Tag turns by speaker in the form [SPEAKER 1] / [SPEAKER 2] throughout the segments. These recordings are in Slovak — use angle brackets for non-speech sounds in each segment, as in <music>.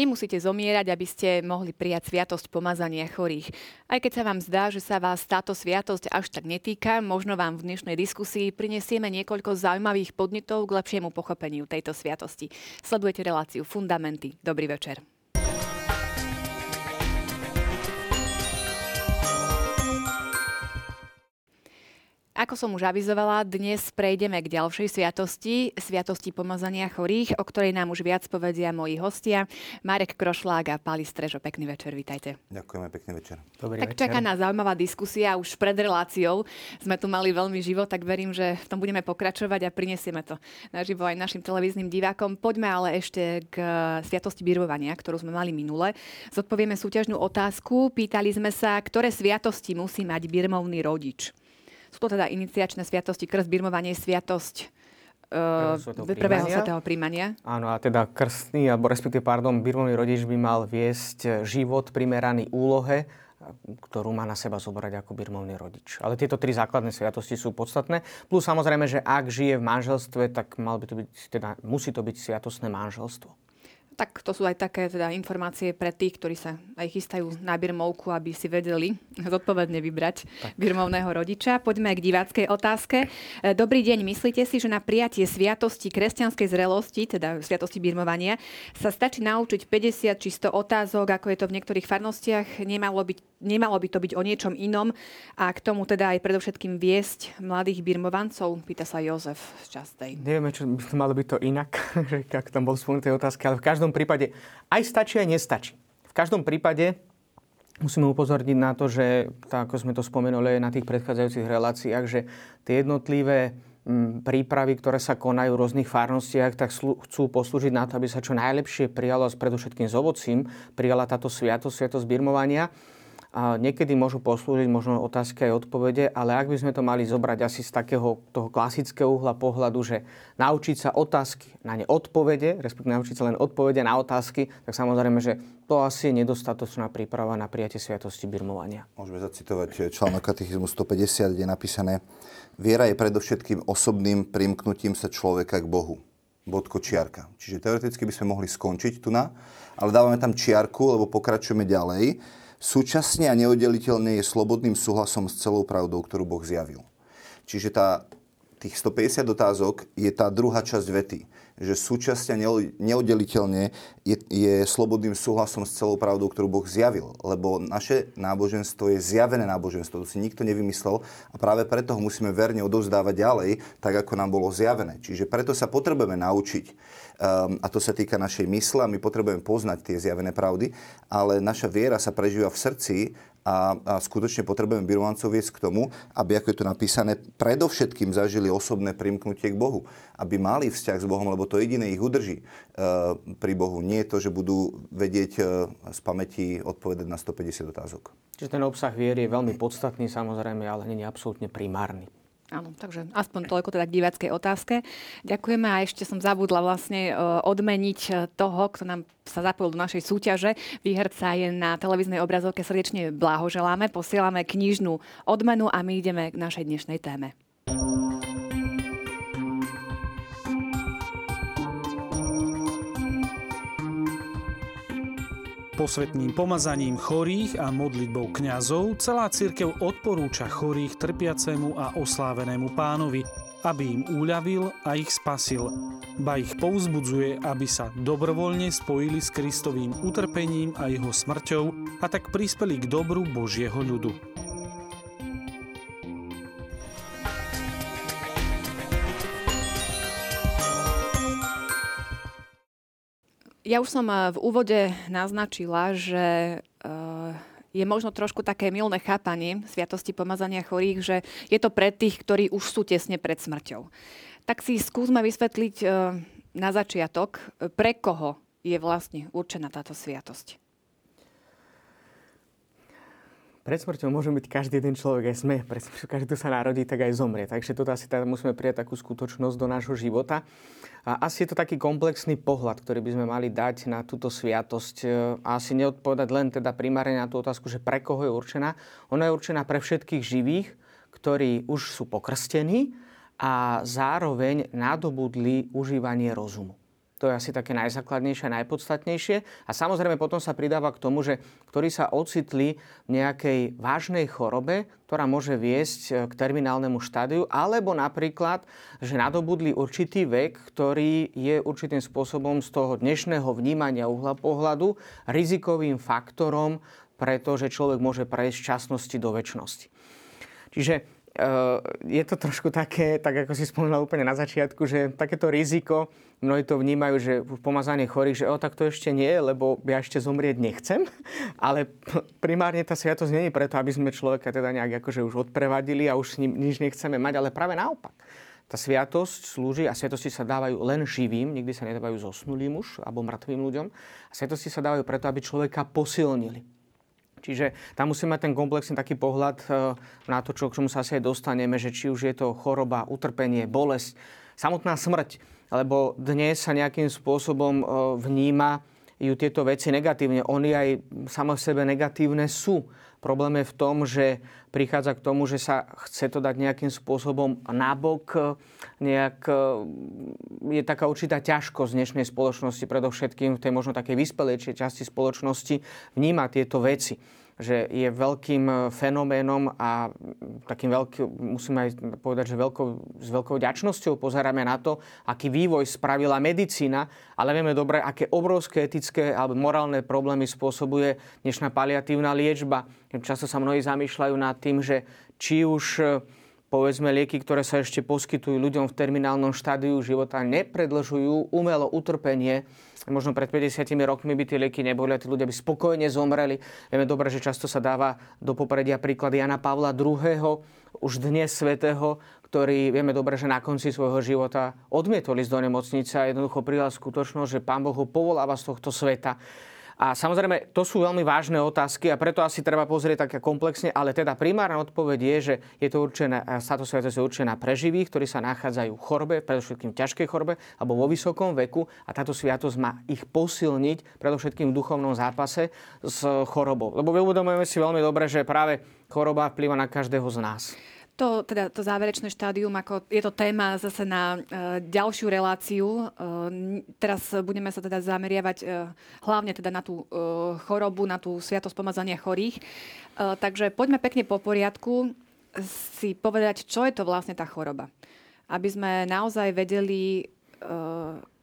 [SPEAKER 1] Nemusíte zomierať, aby ste mohli prijať sviatosť pomazania chorých. Aj keď sa vám zdá, že sa vás táto sviatosť až tak netýka, možno vám v dnešnej diskusii prinesieme niekoľko zaujímavých podnetov k lepšiemu pochopeniu tejto sviatosti. Sledujete reláciu Fundamenty. Dobrý večer. Ako som už avizovala, dnes prejdeme k ďalšej sviatosti, sviatosti pomazania chorých, o ktorej nám už viac povedia moji hostia. Marek Krošlák a Pali Strežo. Pekný večer, vítajte.
[SPEAKER 2] Ďakujeme, pekný večer.
[SPEAKER 1] Dobrý tak večer. čaká nás zaujímavá diskusia. Už pred reláciou sme tu mali veľmi živo, tak verím, že v tom budeme pokračovať a prinesieme to naživo aj našim televíznym divákom. Poďme ale ešte k sviatosti birmovania, ktorú sme mali minule. Zodpovieme súťažnú otázku. Pýtali sme sa, ktoré sviatosti musí mať birmovný rodič. Sú to teda iniciačné sviatosti, krst, birmovanie, sviatosť prvého svetého príjmania.
[SPEAKER 3] Áno, a teda krstný, alebo respektíve, pardon, birmovný rodič by mal viesť život primeraný úlohe, ktorú má na seba zobrať ako birmovný rodič. Ale tieto tri základné sviatosti sú podstatné. Plus samozrejme, že ak žije v manželstve, tak mal by to byť, teda, musí to byť sviatostné manželstvo.
[SPEAKER 1] Tak to sú aj také teda, informácie pre tých, ktorí sa aj chystajú na birmovku, aby si vedeli <laughs> zodpovedne vybrať tak. birmovného rodiča. Poďme k diváckej otázke. E, dobrý deň, myslíte si, že na prijatie sviatosti kresťanskej zrelosti, teda sviatosti birmovania, sa stačí naučiť 50 či 100 otázok, ako je to v niektorých farnostiach? Nemalo, byť, nemalo by to byť o niečom inom a k tomu teda aj predovšetkým viesť mladých birmovancov? Pýta sa Jozef z Častej.
[SPEAKER 3] Nevieme, čo by malo byť to inak, <laughs> ak tam bol spomenutý otázky, ale v každom každom prípade aj stačí, aj nestačí. V každom prípade musíme upozorniť na to, že, tak ako sme to spomenuli aj na tých predchádzajúcich reláciách, že tie jednotlivé mm, prípravy, ktoré sa konajú v rôznych farnostiach, tak chcú poslúžiť na to, aby sa čo najlepšie prijalo, predovšetkým s ovocím, prijala táto sviatosť, sviatosť birmovania. A niekedy môžu poslúžiť možno otázky aj odpovede, ale ak by sme to mali zobrať asi z takého toho klasického uhla pohľadu, že naučiť sa otázky, na ne odpovede, respektíve naučiť sa len odpovede na otázky, tak samozrejme, že to asi je nedostatočná príprava na prijatie sviatosti birmovania.
[SPEAKER 2] Môžeme zacitovať článok katechizmu 150, kde je napísané Viera je predovšetkým osobným primknutím sa človeka k Bohu. Bodko čiarka. Čiže teoreticky by sme mohli skončiť tu na, ale dávame tam čiarku, lebo pokračujeme ďalej súčasne a neoddeliteľne je slobodným súhlasom s celou pravdou, ktorú Boh zjavil. Čiže tá, tých 150 otázok je tá druhá časť vety, že súčasne neoddeliteľne je, je slobodným súhlasom s celou pravdou, ktorú Boh zjavil. Lebo naše náboženstvo je zjavené náboženstvo, to si nikto nevymyslel a práve preto ho musíme verne odovzdávať ďalej, tak ako nám bolo zjavené. Čiže preto sa potrebujeme naučiť a to sa týka našej mysle my potrebujeme poznať tie zjavené pravdy, ale naša viera sa prežíva v srdci a, a skutočne potrebujeme birovancov viesť k tomu, aby, ako je to napísané, predovšetkým zažili osobné primknutie k Bohu. Aby mali vzťah s Bohom, lebo to jediné ich udrží uh, pri Bohu. Nie je to, že budú vedieť uh, z pamäti odpovedať na 150 otázok.
[SPEAKER 3] Čiže ten obsah viery je veľmi podstatný samozrejme, ale nie je absolútne primárny.
[SPEAKER 1] Áno, takže aspoň toľko teda k diváckej otázke. Ďakujeme a ešte som zabudla vlastne e, odmeniť e, toho, kto nám sa zapojil do našej súťaže. Výherca je na televíznej obrazovke srdečne blahoželáme, posielame knižnú odmenu a my ideme k našej dnešnej téme.
[SPEAKER 4] Posvetným pomazaním chorých a modlitbou kňazov celá cirkev odporúča chorých trpiacemu a oslávenému pánovi, aby im úľavil a ich spasil. Ba ich povzbudzuje, aby sa dobrovoľne spojili s Kristovým utrpením a jeho smrťou a tak prispeli k dobru Božieho ľudu.
[SPEAKER 1] Ja už som eh, v úvode naznačila, že eh, je možno trošku také milné chápanie Sviatosti pomazania chorých, že je to pre tých, ktorí už sú tesne pred smrťou. Tak si skúsme vysvetliť eh, na začiatok, pre koho je vlastne určená táto sviatosť.
[SPEAKER 3] Pred smrťou môže byť každý jeden človek, aj sme. Pred smrťou každý, sa narodí, tak aj zomrie. Takže toto asi teda musíme prijať takú skutočnosť do nášho života. A asi je to taký komplexný pohľad, ktorý by sme mali dať na túto sviatosť. E, a asi neodpovedať len teda primárne na tú otázku, že pre koho je určená. Ona je určená pre všetkých živých, ktorí už sú pokrstení a zároveň nadobudli užívanie rozumu. To je asi také najzákladnejšie a najpodstatnejšie. A samozrejme potom sa pridáva k tomu, že ktorí sa ocitli v nejakej vážnej chorobe, ktorá môže viesť e, k terminálnemu štádiu, alebo napríklad, že nadobudli určitý vek, ktorý je určitým spôsobom z toho dnešného vnímania uhla pohľadu rizikovým faktorom, pretože človek môže prejsť z časnosti do väčšnosti. Čiže je to trošku také, tak ako si spomínal úplne na začiatku, že takéto riziko, mnohí to vnímajú, že pomazanie chorých, že o, tak to ešte nie, lebo ja ešte zomrieť nechcem. <laughs> Ale primárne tá sviatosť nie je preto, aby sme človeka teda nejak akože už odprevadili a už s ním nič nechceme mať, ale práve naopak. Tá sviatosť slúži a sviatosti sa dávajú len živým, nikdy sa nedávajú zosnulým už alebo mŕtvým ľuďom. A sviatosti sa dávajú preto, aby človeka posilnili Čiže tam musíme mať ten komplexný taký pohľad e, na to, čo, k čomu sa asi aj dostaneme, že či už je to choroba, utrpenie, bolesť, samotná smrť, lebo dnes sa nejakým spôsobom e, vníma ju tieto veci negatívne. Oni aj samo v sebe negatívne sú. Problém je v tom, že prichádza k tomu, že sa chce to dať nejakým spôsobom nabok. Nejak, e, je taká určitá ťažkosť dnešnej spoločnosti, predovšetkým v tej možno takej vyspelejšej časti spoločnosti, vníma tieto veci že je veľkým e, fenoménom a takým veľkým, musíme aj povedať, že veľkou, s veľkou ďačnosťou pozeráme na to, aký vývoj spravila medicína, ale vieme dobre, aké obrovské etické alebo morálne problémy spôsobuje dnešná paliatívna liečba. Často sa mnohí zamýšľajú nad tým, že či už e, povedzme lieky, ktoré sa ešte poskytujú ľuďom v terminálnom štádiu života, nepredlžujú umelo utrpenie. Možno pred 50 rokmi by tie lieky neboli a tí ľudia by spokojne zomreli. Vieme dobre, že často sa dáva do popredia príklad Jana Pavla II., už dnes svetého, ktorý vieme dobre, že na konci svojho života odmietol ísť do nemocnice a jednoducho prijal skutočnosť, že Pán Boh ho povoláva z tohto sveta a samozrejme, to sú veľmi vážne otázky a preto asi treba pozrieť také komplexne, ale teda primárna odpoveď je, že je to určené, táto sviatosť je určená pre živých, ktorí sa nachádzajú v chorbe, predovšetkým v ťažkej chorbe alebo vo vysokom veku a táto sviatosť má ich posilniť predovšetkým v duchovnom zápase s chorobou. Lebo uvedomujeme si veľmi dobre, že práve choroba vplyva na každého z nás
[SPEAKER 1] to, teda to záverečné štádium, ako je to téma zase na e, ďalšiu reláciu. E, teraz budeme sa teda zameriavať e, hlavne teda na tú e, chorobu, na tú sviatosť pomazania chorých. E, takže poďme pekne po poriadku si povedať, čo je to vlastne tá choroba. Aby sme naozaj vedeli e,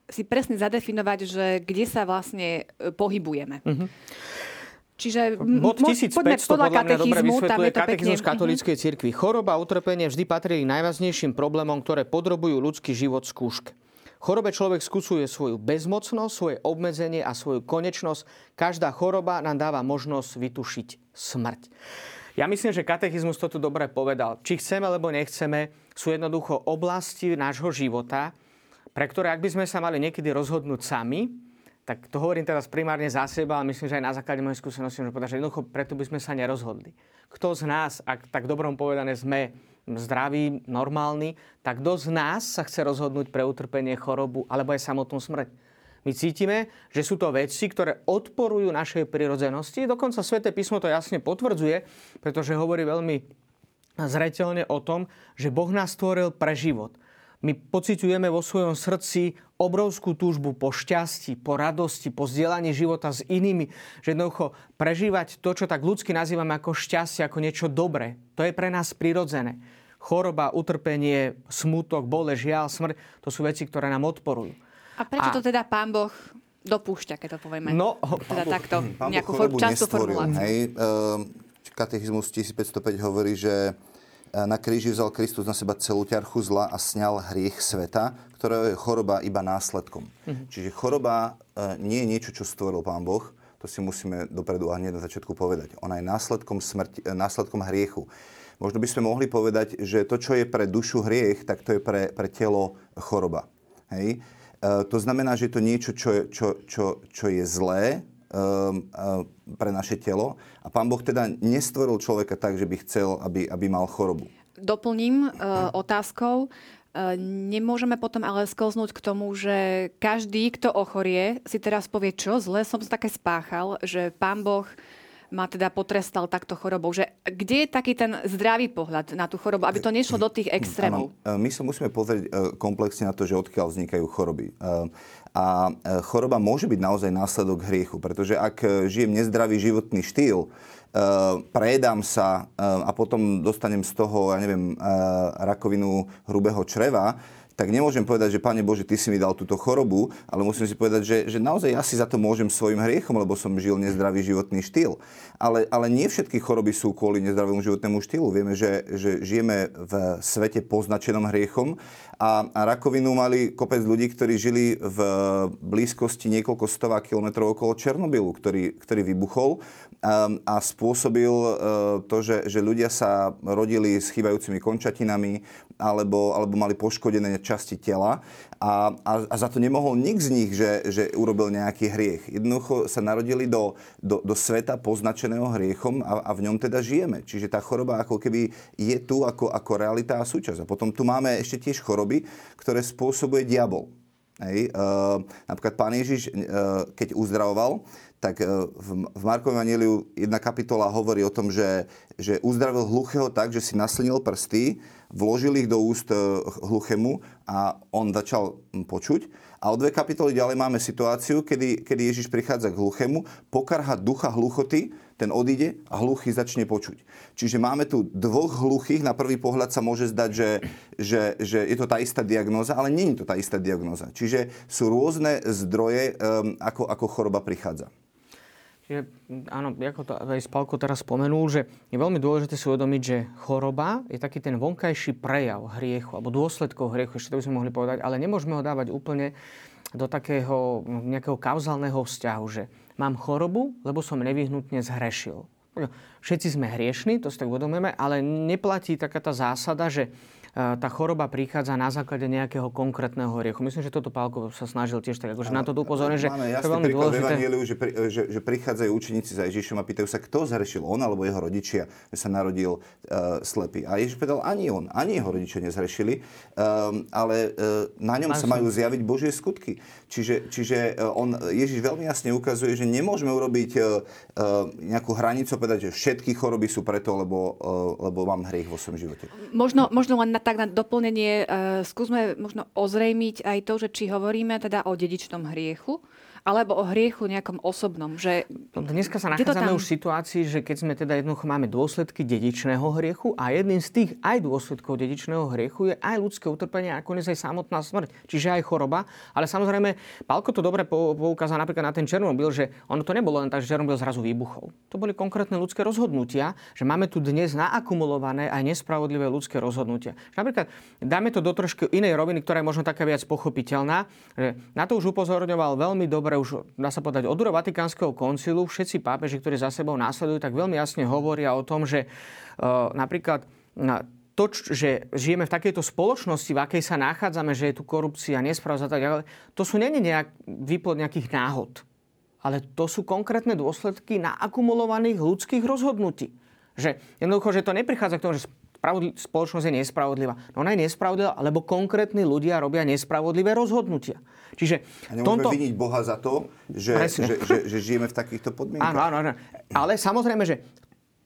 [SPEAKER 1] si presne zadefinovať, že kde sa vlastne e, pohybujeme. Mm-hmm.
[SPEAKER 3] Čiže Bod 1500 podľa mňa dobre vysvetľuje katechizmus mhm. katolíckej cirkvi. Choroba a utrpenie vždy patrili k najvážnejším problémom, ktoré podrobujú ľudský život skúške. Chorobe človek skúsuje svoju bezmocnosť, svoje obmedzenie a svoju konečnosť. Každá choroba nám dáva možnosť vytušiť smrť. Ja myslím, že katechizmus to tu dobre povedal. Či chceme, alebo nechceme, sú jednoducho oblasti nášho života, pre ktoré, ak by sme sa mali niekedy rozhodnúť sami, tak to hovorím teraz primárne za seba, ale myslím, že aj na základe mojej skúsenosti môžem povedať, že jednoducho preto by sme sa nerozhodli. Kto z nás, ak tak dobrom povedané sme zdraví, normálni, tak kto z nás sa chce rozhodnúť pre utrpenie, chorobu alebo aj samotnú smrť? My cítime, že sú to veci, ktoré odporujú našej prirodzenosti. Dokonca Sveté písmo to jasne potvrdzuje, pretože hovorí veľmi zreteľne o tom, že Boh nás stvoril pre život – my pociťujeme vo svojom srdci obrovskú túžbu po šťastí, po radosti, po zdieľaní života s inými, že jednoducho prežívať to, čo tak ľudsky nazývame ako šťastie, ako niečo dobré. To je pre nás prirodzené. Choroba, utrpenie, smutok, bole, žiaľ, smrť, to sú veci, ktoré nám odporujú.
[SPEAKER 1] A prečo A... to teda pán Boh dopúšťa, keď to povieme?
[SPEAKER 3] No,
[SPEAKER 1] teda boh, takto, nejakú častú formuláciu.
[SPEAKER 2] Hej, ehm, katechizmus 1505 hovorí, že na kríži vzal Kristus na seba celú ťarchu zla a sňal hriech sveta, ktorého je choroba iba následkom. Mm-hmm. Čiže choroba e, nie je niečo, čo stvoril Pán Boh, to si musíme dopredu a hneď na začiatku povedať. Ona je následkom, smrti, e, následkom hriechu. Možno by sme mohli povedať, že to, čo je pre dušu hriech, tak to je pre, pre telo choroba. Hej? E, to znamená, že je to niečo, čo, čo, čo, čo je zlé, pre naše telo. A pán Boh teda nestvoril človeka tak, že by chcel, aby, aby mal chorobu.
[SPEAKER 1] Doplním uh, otázkou. Uh, nemôžeme potom ale sklznúť k tomu, že každý, kto ochorie, si teraz povie, čo zle som také spáchal, že pán Boh ma teda potrestal takto chorobou. Že kde je taký ten zdravý pohľad na tú chorobu, aby to nešlo do tých <clears throat> extrémov?
[SPEAKER 2] Ano, my sa musíme pozrieť komplexne na to, že odkiaľ vznikajú choroby. A choroba môže byť naozaj následok hriechu, pretože ak žijem nezdravý životný štýl, prejedám sa a potom dostanem z toho, ja neviem, rakovinu hrubého čreva, tak nemôžem povedať, že Pane Bože, Ty si mi dal túto chorobu, ale musím si povedať, že, že naozaj ja si za to môžem svojim hriechom, lebo som žil nezdravý životný štýl. Ale, ale nie všetky choroby sú kvôli nezdravému životnému štýlu. Vieme, že, že žijeme v svete poznačenom hriechom a, a rakovinu mali kopec ľudí, ktorí žili v blízkosti niekoľko stovák kilometrov okolo Černobylu, ktorý, ktorý vybuchol a, a spôsobil e, to, že, že ľudia sa rodili s chýbajúcimi končatinami alebo, alebo mali poškodené časti tela a, a, a za to nemohol nik z nich, že, že urobil nejaký hriech. Jednoducho sa narodili do, do, do sveta poznačeného hriechom a, a v ňom teda žijeme. Čiže tá choroba ako keby je tu ako, ako realita a súčasť. A potom tu máme ešte tiež choroby, ktoré spôsobuje diabol. Hej. E, napríklad pán Ježiš, e, keď uzdravoval, tak e, v, v Markovom Evangeliu jedna kapitola hovorí o tom, že, že uzdravil hluchého tak, že si naslinil prsty vložil ich do úst eh, hluchému a on začal hm, počuť. A o dve kapitoly ďalej máme situáciu, kedy, kedy Ježiš prichádza k hluchému, pokarha ducha hluchoty, ten odíde a hluchý začne počuť. Čiže máme tu dvoch hluchých, na prvý pohľad sa môže zdať, že, že, že je to tá istá diagnóza, ale nie je to tá istá diagnóza. Čiže sú rôzne zdroje, um, ako, ako choroba prichádza.
[SPEAKER 3] Čiže áno, ako to aj Spalko teraz spomenul, že je veľmi dôležité si uvedomiť, že choroba je taký ten vonkajší prejav hriechu alebo dôsledkov hriechu, ešte to by sme mohli povedať, ale nemôžeme ho dávať úplne do takého nejakého kauzálneho vzťahu, že mám chorobu, lebo som nevyhnutne zhrešil. Všetci sme hriešni, to si tak uvedomujeme, ale neplatí taká tá zásada, že tá choroba prichádza na základe nejakého konkrétneho hriechu. Myslím, že toto Pálko sa snažil tiež tak, akože na to upozorniť, že
[SPEAKER 2] Máme to je veľmi dôležité. že, pri, že, že prichádzajú učeníci za Ježišom a pýtajú sa, kto zhrešil, on alebo jeho rodičia, že sa narodil uh, slepý. A Ježiš povedal, ani on, ani jeho rodičia nezhrešili, um, ale uh, na ňom sa majú zjaviť Božie skutky. Čiže, čiže uh, on, Ježiš veľmi jasne ukazuje, že nemôžeme urobiť uh, uh, nejakú hranicu, povedať, že všetky choroby sú preto, lebo, uh, lebo mám hriech vo svojom živote.
[SPEAKER 1] Možno, možno len na tak na doplnenie, uh, skúsme možno ozrejmiť aj to, že či hovoríme teda o dedičnom hriechu, alebo o hriechu nejakom osobnom. Že...
[SPEAKER 3] No, dneska sa nachádzame tam... už v situácii, že keď sme teda jednoducho máme dôsledky dedičného hriechu a jedným z tých aj dôsledkov dedičného hriechu je aj ľudské utrpenie a nakoniec aj samotná smrť. Čiže aj choroba. Ale samozrejme, Palko to dobre poukázal napríklad na ten Černobyl, že ono to nebolo len tak, že Černobyl zrazu výbuchol. To boli konkrétne ľudské rozhodnutia, že máme tu dnes naakumulované aj nespravodlivé ľudské rozhodnutia. Že napríklad dáme to do trošku inej roviny, ktorá je možno taká viac pochopiteľná. Že na to už upozorňoval veľmi dobre už, dá sa povedať, od Vatikánskeho koncilu všetci pápeži, ktorí za sebou následujú, tak veľmi jasne hovoria o tom, že uh, napríklad to, že žijeme v takejto spoločnosti, v akej sa nachádzame, že je tu korupcia, nespravosť a tak ďalej, to sú není nejak výplod nejakých náhod. Ale to sú konkrétne dôsledky na akumulovaných ľudských rozhodnutí. Že jednoducho, že to neprichádza k tomu, že spoločnosť je nespravodlivá. No ona je nespravodlivá, lebo konkrétni ľudia robia nespravodlivé rozhodnutia. Čiže
[SPEAKER 2] a nemôžeme tomto... viniť Boha za to, že, že, že, že žijeme v takýchto podmienkach.
[SPEAKER 3] Áno, áno, áno. Ale samozrejme, že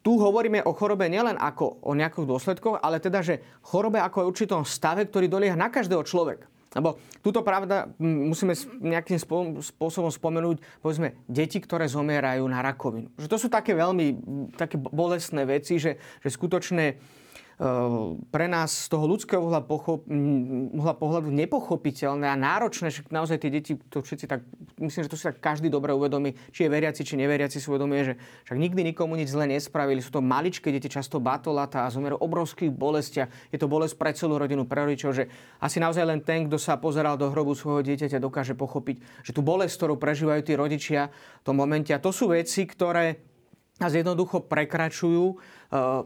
[SPEAKER 3] tu hovoríme o chorobe nielen ako o nejakých dôsledkoch, ale teda, že chorobe ako o určitom stave, ktorý dolieha na každého človeka. Lebo túto pravda musíme nejakým spôsobom spomenúť, povedzme, deti, ktoré zomierajú na rakovinu. Že to sú také veľmi také bolestné veci, že, že skutočne pre nás z toho ľudského uhla, pochop, uhla pohľadu nepochopiteľné a náročné, že naozaj tie deti, to všetci tak, myslím, že to si tak každý dobre uvedomí, či je veriaci, či neveriaci si uvedomuje, že však nikdy nikomu nič zle nespravili. Sú to maličké deti, často batolata a zomerú obrovských bolestiach. Je to bolesť pre celú rodinu, pre rodičov, že asi naozaj len ten, kto sa pozeral do hrobu svojho dieťaťa, dokáže pochopiť, že tú bolesť, ktorú prežívajú tí rodičia v tom momente. A to sú veci, ktoré nás jednoducho prekračujú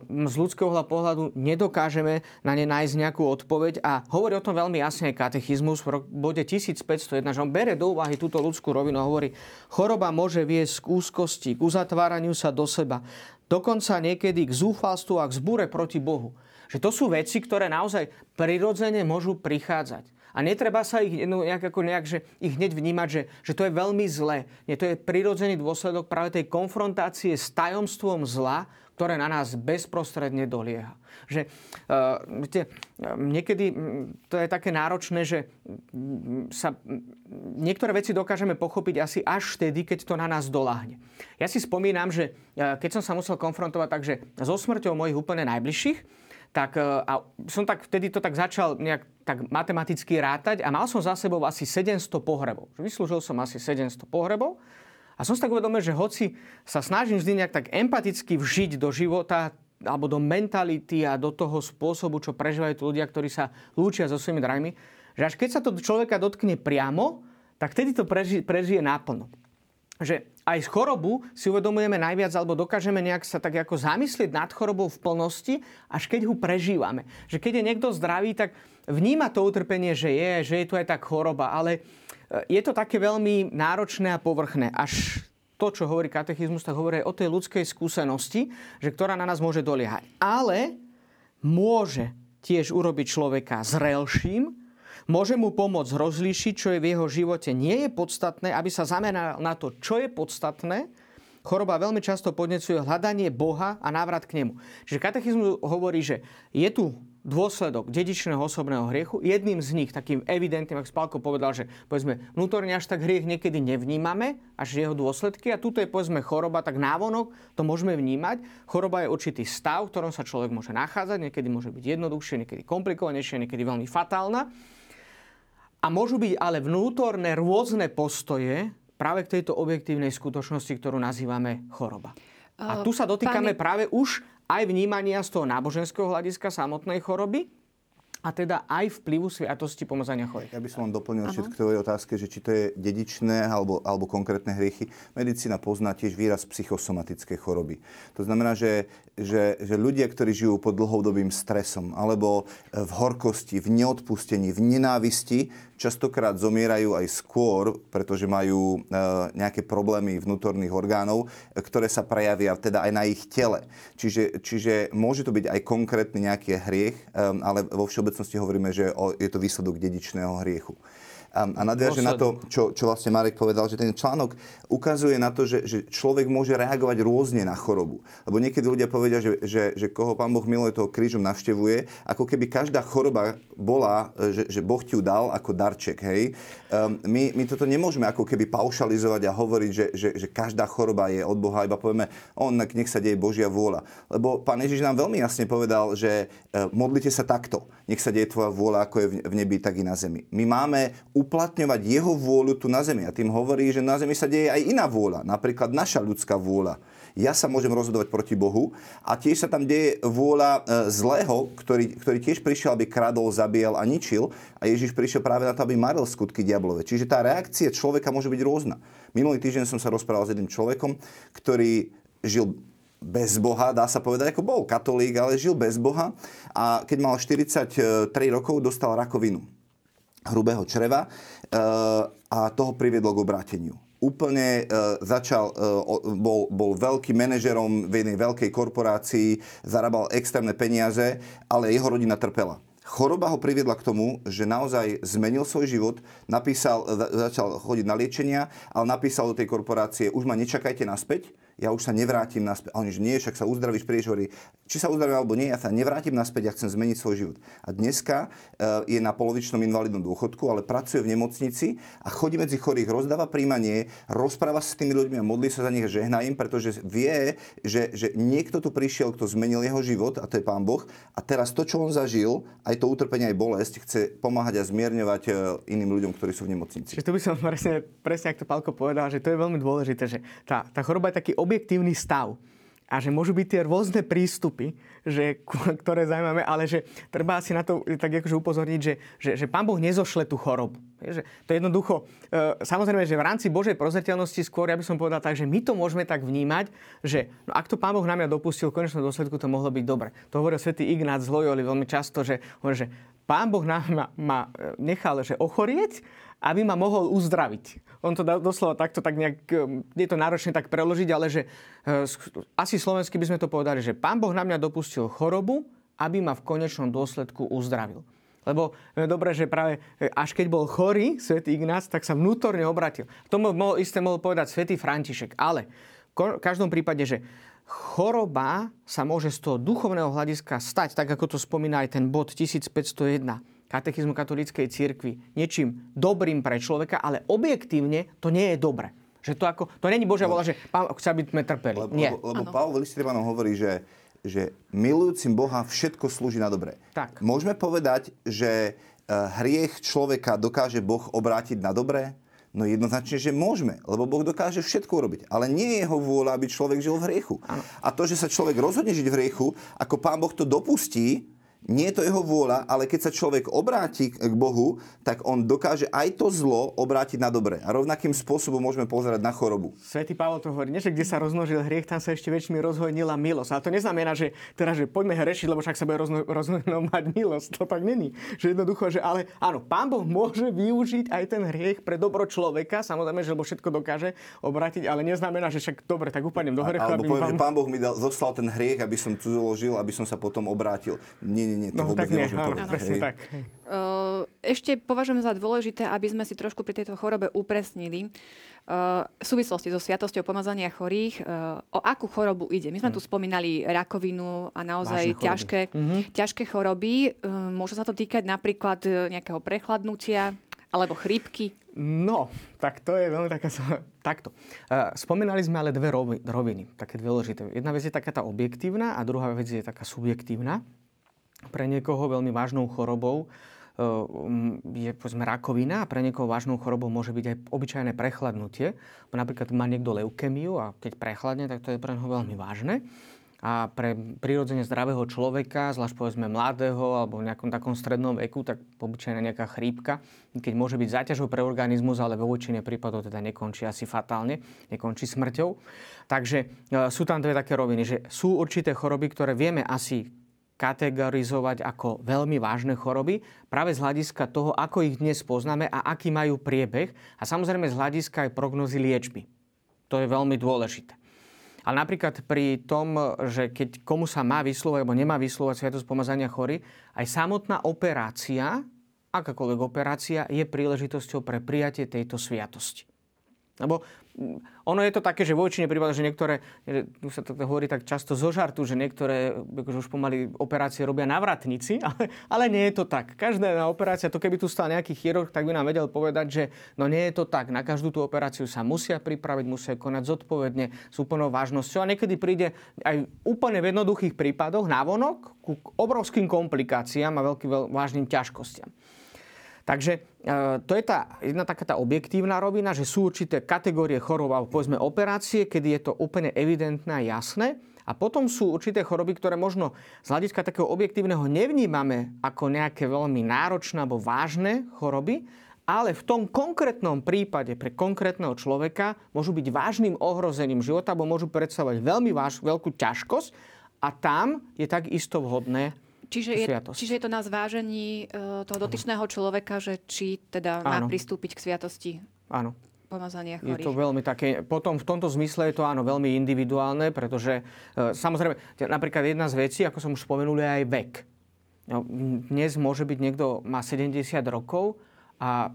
[SPEAKER 3] z ľudského pohľadu nedokážeme na ne nájsť nejakú odpoveď a hovorí o tom veľmi jasne aj katechizmus v bode 1501, že on bere do úvahy túto ľudskú rovinu a hovorí, choroba môže viesť k úzkosti, k uzatváraniu sa do seba, dokonca niekedy k zúfalstvu a k zbúre proti Bohu. Že to sú veci, ktoré naozaj prirodzene môžu prichádzať. A netreba sa ich no, nejak, ako nejak, že ich hneď vnímať, že, že to je veľmi zlé. Nie, to je prirodzený dôsledok práve tej konfrontácie s tajomstvom zla, ktoré na nás bezprostredne dolieha. Že, uh, viete, niekedy to je také náročné, že sa niektoré veci dokážeme pochopiť asi až vtedy, keď to na nás doláhne. Ja si spomínam, že keď som sa musel konfrontovať takže so smrťou mojich úplne najbližších, tak a som tak, vtedy to tak začal nejak tak matematicky rátať a mal som za sebou asi 700 pohrebov. Vyslúžil som asi 700 pohrebov a som si tak uvedomil, že hoci sa snažím vždy nejak tak empaticky vžiť do života alebo do mentality a do toho spôsobu, čo prežívajú tí ľudia, ktorí sa lúčia so svojimi drahmi, že až keď sa to človeka dotkne priamo, tak vtedy to prežije, prežije náplno že aj z chorobu si uvedomujeme najviac, alebo dokážeme nejak sa tak ako zamyslieť nad chorobou v plnosti, až keď ho prežívame. Že keď je niekto zdravý, tak vníma to utrpenie, že je, že je tu aj tá choroba, ale je to také veľmi náročné a povrchné. Až to, čo hovorí katechizmus, tak hovorí aj o tej ľudskej skúsenosti, že ktorá na nás môže doliehať. Ale môže tiež urobiť človeka zrelším, Môže mu pomôcť rozlíšiť, čo je v jeho živote nie je podstatné, aby sa zameral na to, čo je podstatné. Choroba veľmi často podnecuje hľadanie Boha a návrat k nemu. Čiže katechizmus hovorí, že je tu dôsledok dedičného osobného hriechu. Jedným z nich, takým evidentným, ako Spálko povedal, že povedzme, vnútorne až tak hriech niekedy nevnímame, až jeho dôsledky. A tuto je povedzme choroba, tak návonok to môžeme vnímať. Choroba je určitý stav, v ktorom sa človek môže nachádzať. Niekedy môže byť jednoduchšie, niekedy komplikovanejšie, niekedy veľmi fatálna. A môžu byť ale vnútorné rôzne postoje práve k tejto objektívnej skutočnosti, ktorú nazývame choroba. A tu sa dotýkame Pani... práve už aj vnímania z toho náboženského hľadiska samotnej choroby, a teda aj vplyvu sviatosti pomazania chorých.
[SPEAKER 2] Ja by som vám doplnil ešte k tvojej otázke, že či to je dedičné alebo, alebo konkrétne hriechy. Medicína pozná tiež výraz psychosomatické choroby. To znamená, že, že, že ľudia, ktorí žijú pod dlhodobým stresom alebo v horkosti, v neodpustení, v nenávisti, častokrát zomierajú aj skôr, pretože majú e, nejaké problémy vnútorných orgánov, ktoré sa prejavia teda aj na ich tele. Čiže, čiže môže to byť aj konkrétny nejaký hriech, e, ale vo všeobecnosti hovoríme, že je to výsledok dedičného hriechu. A, a nadviaže na to, čo, čo vlastne Marek povedal, že ten článok ukazuje na to, že, že človek môže reagovať rôzne na chorobu. Lebo niekedy ľudia povedia, že, že, že koho pán Boh miluje, toho krížom navštevuje, ako keby každá choroba bola, že, že Boh ti ju dal ako darček. Hej? Um, my, my toto nemôžeme ako keby paušalizovať a hovoriť, že, že, že každá choroba je od Boha, iba povieme, on nech sa deje Božia vôľa. Lebo pán Ježiš nám veľmi jasne povedal, že uh, modlite sa takto. Nech sa deje tvoja vôľa, ako je v nebi, tak i na zemi. My máme uplatňovať jeho vôľu tu na zemi. A tým hovorí, že na zemi sa deje aj iná vôľa. Napríklad naša ľudská vôľa. Ja sa môžem rozhodovať proti Bohu a tiež sa tam deje vôľa e, zlého, ktorý, ktorý tiež prišiel, aby kradol, zabíjal a ničil. A Ježiš prišiel práve na to, aby maril skutky diablove. Čiže tá reakcia človeka môže byť rôzna. Minulý týždeň som sa rozprával s jedným človekom, ktorý žil bez Boha, dá sa povedať, ako bol katolík, ale žil bez Boha a keď mal 43 rokov, dostal rakovinu hrubého čreva eh, a toho priviedlo k obráteniu úplne uh, začal, uh, bol, bol veľkým manažerom v jednej veľkej korporácii, zarábal extrémne peniaze, ale jeho rodina trpela. Choroba ho priviedla k tomu, že naozaj zmenil svoj život, napísal, začal chodiť na liečenia, ale napísal do tej korporácie, už ma nečakajte naspäť, ja už sa nevrátim naspäť. A oni, že nie, však sa uzdravíš, prídeš, hovorí, či sa uzdravím alebo nie, ja sa nevrátim naspäť, ja chcem zmeniť svoj život. A dneska uh, je na polovičnom invalidnom dôchodku, ale pracuje v nemocnici a chodí medzi chorých, rozdáva príjmanie, rozpráva sa s tými ľuďmi a modlí sa za nich a žehná im, pretože vie, že, že niekto tu prišiel, kto zmenil jeho život, a to je Pán Boh. A teraz to, čo on zažil, aj to utrpenie, aj bolesť, chce pomáhať a zmierňovať uh, iným ľuďom, ktorí sú v nemocnici.
[SPEAKER 3] Čiže tu by som <laughs> presne, presne ako to Pálko povedal, že to je veľmi dôležité, že tá, tá choroba je taký objektívny stav. A že môžu byť tie rôzne prístupy, že, ktoré zaujímame, ale že treba si na to tak akože upozorniť, že, že, že Pán Boh nezošle tú chorobu. Je, že to je jednoducho, e, samozrejme, že v rámci Božej prozreteľnosti skôr, ja by som povedal tak, že my to môžeme tak vnímať, že no, ak to Pán Boh na mňa dopustil, v konečnom dôsledku to mohlo byť dobre. To hovoril svätý Ignác z Loyoli veľmi často, že, hovorí, že Pán Boh na, ma, ma e, nechal že ochorieť, aby ma mohol uzdraviť. On to doslova takto tak nejak, e, je to náročné tak preložiť, ale že e, asi slovensky by sme to povedali, že Pán Boh na mňa dopustil chorobu, aby ma v konečnom dôsledku uzdravil. Lebo je dobré, že práve e, až keď bol chorý svätý Ignác, tak sa vnútorne obratil. To mohol, isté mohol povedať svätý František. Ale v každom prípade, že choroba sa môže z toho duchovného hľadiska stať, tak ako to spomína aj ten bod 1501 katechizmu katolíckej cirkvi, niečím dobrým pre človeka, ale objektívne to nie je dobre. Že to, ako, to není Božia vola, že pán, chce, aby sme trpeli.
[SPEAKER 2] Lebo,
[SPEAKER 3] nie.
[SPEAKER 2] lebo, lebo Pavol Listrimanom hovorí, že, že milujúcim Boha všetko slúži na dobré.
[SPEAKER 3] Tak.
[SPEAKER 2] Môžeme povedať, že eh, hriech človeka dokáže Boh obrátiť na dobré? No jednoznačne, že môžeme, lebo Boh dokáže všetko urobiť. Ale nie je jeho vôľa, aby človek žil v hriechu. Ano. A to, že sa človek rozhodne žiť v hriechu, ako pán Boh to dopustí, nie je to jeho vôľa, ale keď sa človek obráti k Bohu, tak on dokáže aj to zlo obrátiť na dobre. A rovnakým spôsobom môžeme pozerať na chorobu.
[SPEAKER 3] Svetý Pavol to hovorí, nie, že kde sa rozmnožil hriech, tam sa ešte väčšmi rozhojnila milosť. Ale to neznamená, že teraz, že poďme hrešiť, lebo však sa bude rozno, rozhojnovať <laughs> milosť. To tak není. Že jednoducho, že ale áno, Pán Boh môže využiť aj ten hriech pre dobro človeka, samozrejme, že lebo všetko dokáže obrátiť, ale neznamená, že však dobre, tak upadnem do hriechu.
[SPEAKER 2] Alebo poviem, pán... že Pán Boh mi dal, zostal ten hriech, aby som tu zložil, aby som sa potom obrátil. Nie, nie, nie, to no, vôbec tak nie, áno,
[SPEAKER 3] presne tak.
[SPEAKER 1] Ešte považujem za dôležité, aby sme si trošku pri tejto chorobe upresnili v súvislosti so sviatosťou pomazania chorých, o akú chorobu ide. My sme tu hm. spomínali rakovinu a naozaj ťažké, choroby. ťažké choroby. Môže sa to týkať napríklad e, nejakého prechladnutia alebo chrípky?
[SPEAKER 3] No, tak to je veľmi taká... Takto. Spomínali sme ale dve roviny, také dôležité. Jedna vec je taká tá objektívna a druhá vec je taká subjektívna pre niekoho veľmi vážnou chorobou eh, je povedzme rakovina a pre niekoho vážnou chorobou môže byť aj obyčajné prechladnutie. Napríklad má niekto leukemiu a keď prechladne, tak to je pre neho veľmi vážne. A pre prirodzene zdravého človeka, zvlášť povedzme mladého alebo v nejakom takom strednom veku, tak obyčajná nejaká chrípka, keď môže byť záťažou pre organizmus, ale vo väčšine prípadov teda nekončí asi fatálne, nekončí smrťou. Takže e, sú tam dve také roviny, že sú určité choroby, ktoré vieme asi kategorizovať ako veľmi vážne choroby práve z hľadiska toho, ako ich dnes poznáme a aký majú priebeh a samozrejme z hľadiska aj prognozy liečby. To je veľmi dôležité. Ale napríklad pri tom, že keď komu sa má vyslovať alebo nemá vyslovať sviatosť pomazania chory, aj samotná operácia, akákoľvek operácia, je príležitosťou pre prijatie tejto sviatosti. Lebo ono je to také, že vo väčšine že niektoré, tu sa to hovorí tak často zo žartu, že niektoré akože už pomaly operácie robia navratníci, <laughs> ale, ale nie je to tak. Každá operácia, to keby tu stal nejaký chirurg, tak by nám vedel povedať, že no nie je to tak. Na každú tú operáciu sa musia pripraviť, musia konať zodpovedne, s úplnou vážnosťou a niekedy príde aj úplne v jednoduchých prípadoch návonok ku obrovským komplikáciám a veľkým vážnym ťažkostiam. Takže e, to je tá jedna taká tá objektívna rovina, že sú určité kategórie chorób alebo povedzme operácie, kedy je to úplne evidentné a jasné. A potom sú určité choroby, ktoré možno z hľadiska takého objektívneho nevnímame ako nejaké veľmi náročné alebo vážne choroby, ale v tom konkrétnom prípade pre konkrétneho človeka môžu byť vážnym ohrozením života alebo môžu predstavovať veľmi váž, veľkú ťažkosť a tam je takisto vhodné
[SPEAKER 1] Čiže je, čiže je to na zvážení uh, toho dotyčného človeka, že či teda má pristúpiť k sviatosti
[SPEAKER 3] Áno.
[SPEAKER 1] pomazania chorých.
[SPEAKER 3] Je to veľmi také, potom v tomto zmysle je to áno veľmi individuálne, pretože uh, samozrejme, napríklad jedna z vecí, ako som už spomenul, je aj vek. No, dnes môže byť niekto, má 70 rokov a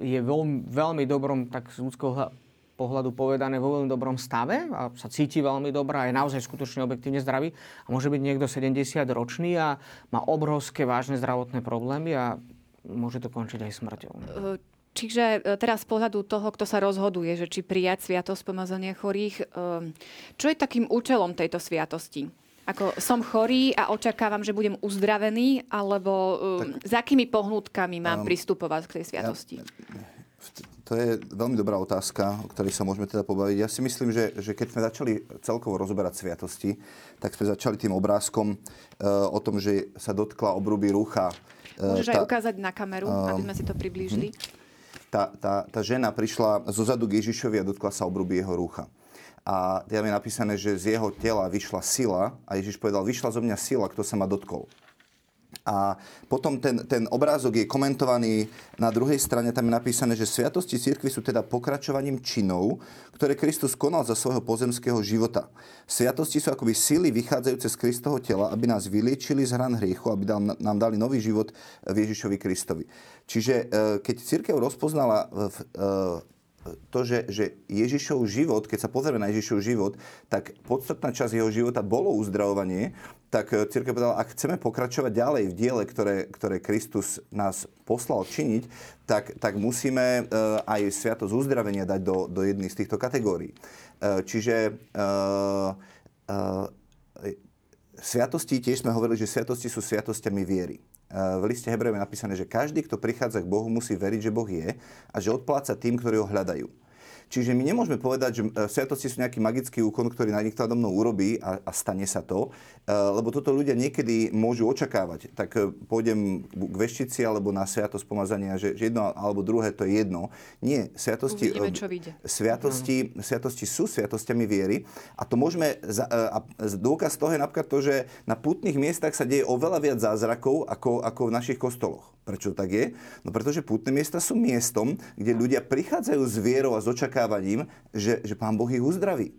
[SPEAKER 3] je veľmi, veľmi dobrom, tak z ľudského pohľadu povedané vo veľmi dobrom stave a sa cíti veľmi dobrá a je naozaj skutočne objektívne zdravý. A môže byť niekto 70 ročný a má obrovské vážne zdravotné problémy a môže to končiť aj smrťou.
[SPEAKER 1] Čiže e, teraz z pohľadu toho, kto sa rozhoduje, že či prijať sviatosť pomazania chorých, e, čo je takým účelom tejto sviatosti? Ako som chorý a očakávam, že budem uzdravený, alebo e, tak, s akými pohnutkami mám um, pristupovať k tej sviatosti? Ja,
[SPEAKER 2] to je veľmi dobrá otázka, o ktorej sa môžeme teda pobaviť. Ja si myslím, že, že keď sme začali celkovo rozoberať sviatosti, tak sme začali tým obrázkom e, o tom, že sa dotkla obruby rucha.
[SPEAKER 1] E, Môžeš tá, aj ukázať na kameru, uh, aby sme si to priblížili.
[SPEAKER 2] Uh-huh. Tá, tá, tá žena prišla zo zadu k Ježišovi a dotkla sa obruby jeho rucha. A tam je napísané, že z jeho tela vyšla sila a Ježiš povedal, vyšla zo mňa sila, kto sa ma dotkol. A potom ten, ten obrázok je komentovaný na druhej strane, tam je napísané, že sviatosti cirkvi sú teda pokračovaním činov, ktoré Kristus konal za svojho pozemského života. Sviatosti sú akoby sily vychádzajúce z Kristovho tela, aby nás vyliečili z hran hriechu, aby dal, nám dali nový život v Ježišovi Kristovi. Čiže e, keď církev rozpoznala v, to, že, že Ježišov život, keď sa pozrieme na Ježišov život, tak podstatná časť jeho života bolo uzdravovanie, tak eh, církev povedala, ak chceme pokračovať ďalej v diele, ktoré, ktoré Kristus nás poslal činiť, tak, tak musíme uh, aj sviatosť uzdravenia dať do, do jednej z týchto kategórií. Uh, čiže uh, uh, sviatosti, tiež sme hovorili, že sviatosti sú sviatostiami viery v liste Hebrejom je napísané, že každý, kto prichádza k Bohu, musí veriť, že Boh je a že odpláca tým, ktorí ho hľadajú. Čiže my nemôžeme povedať, že e, sviatosti sú nejaký magický úkon, ktorý na nado mnou urobí a, a stane sa to, e, lebo toto ľudia niekedy môžu očakávať. Tak e, pôjdem k veštici alebo na sviatosť pomazania, že, že jedno alebo druhé to je jedno. Nie, sviatosti,
[SPEAKER 1] Uvidíme, čo vyjde.
[SPEAKER 2] Sviatosti, sviatosti sú sviatostiami viery a to môžeme, a dôkaz toho je napríklad to, že na putných miestach sa deje oveľa viac zázrakov ako, ako v našich kostoloch. Prečo tak je? No pretože putné miesta sú miestom, kde ľudia prichádzajú s vierou a s očakávaním, že, že Pán Boh ich uzdraví.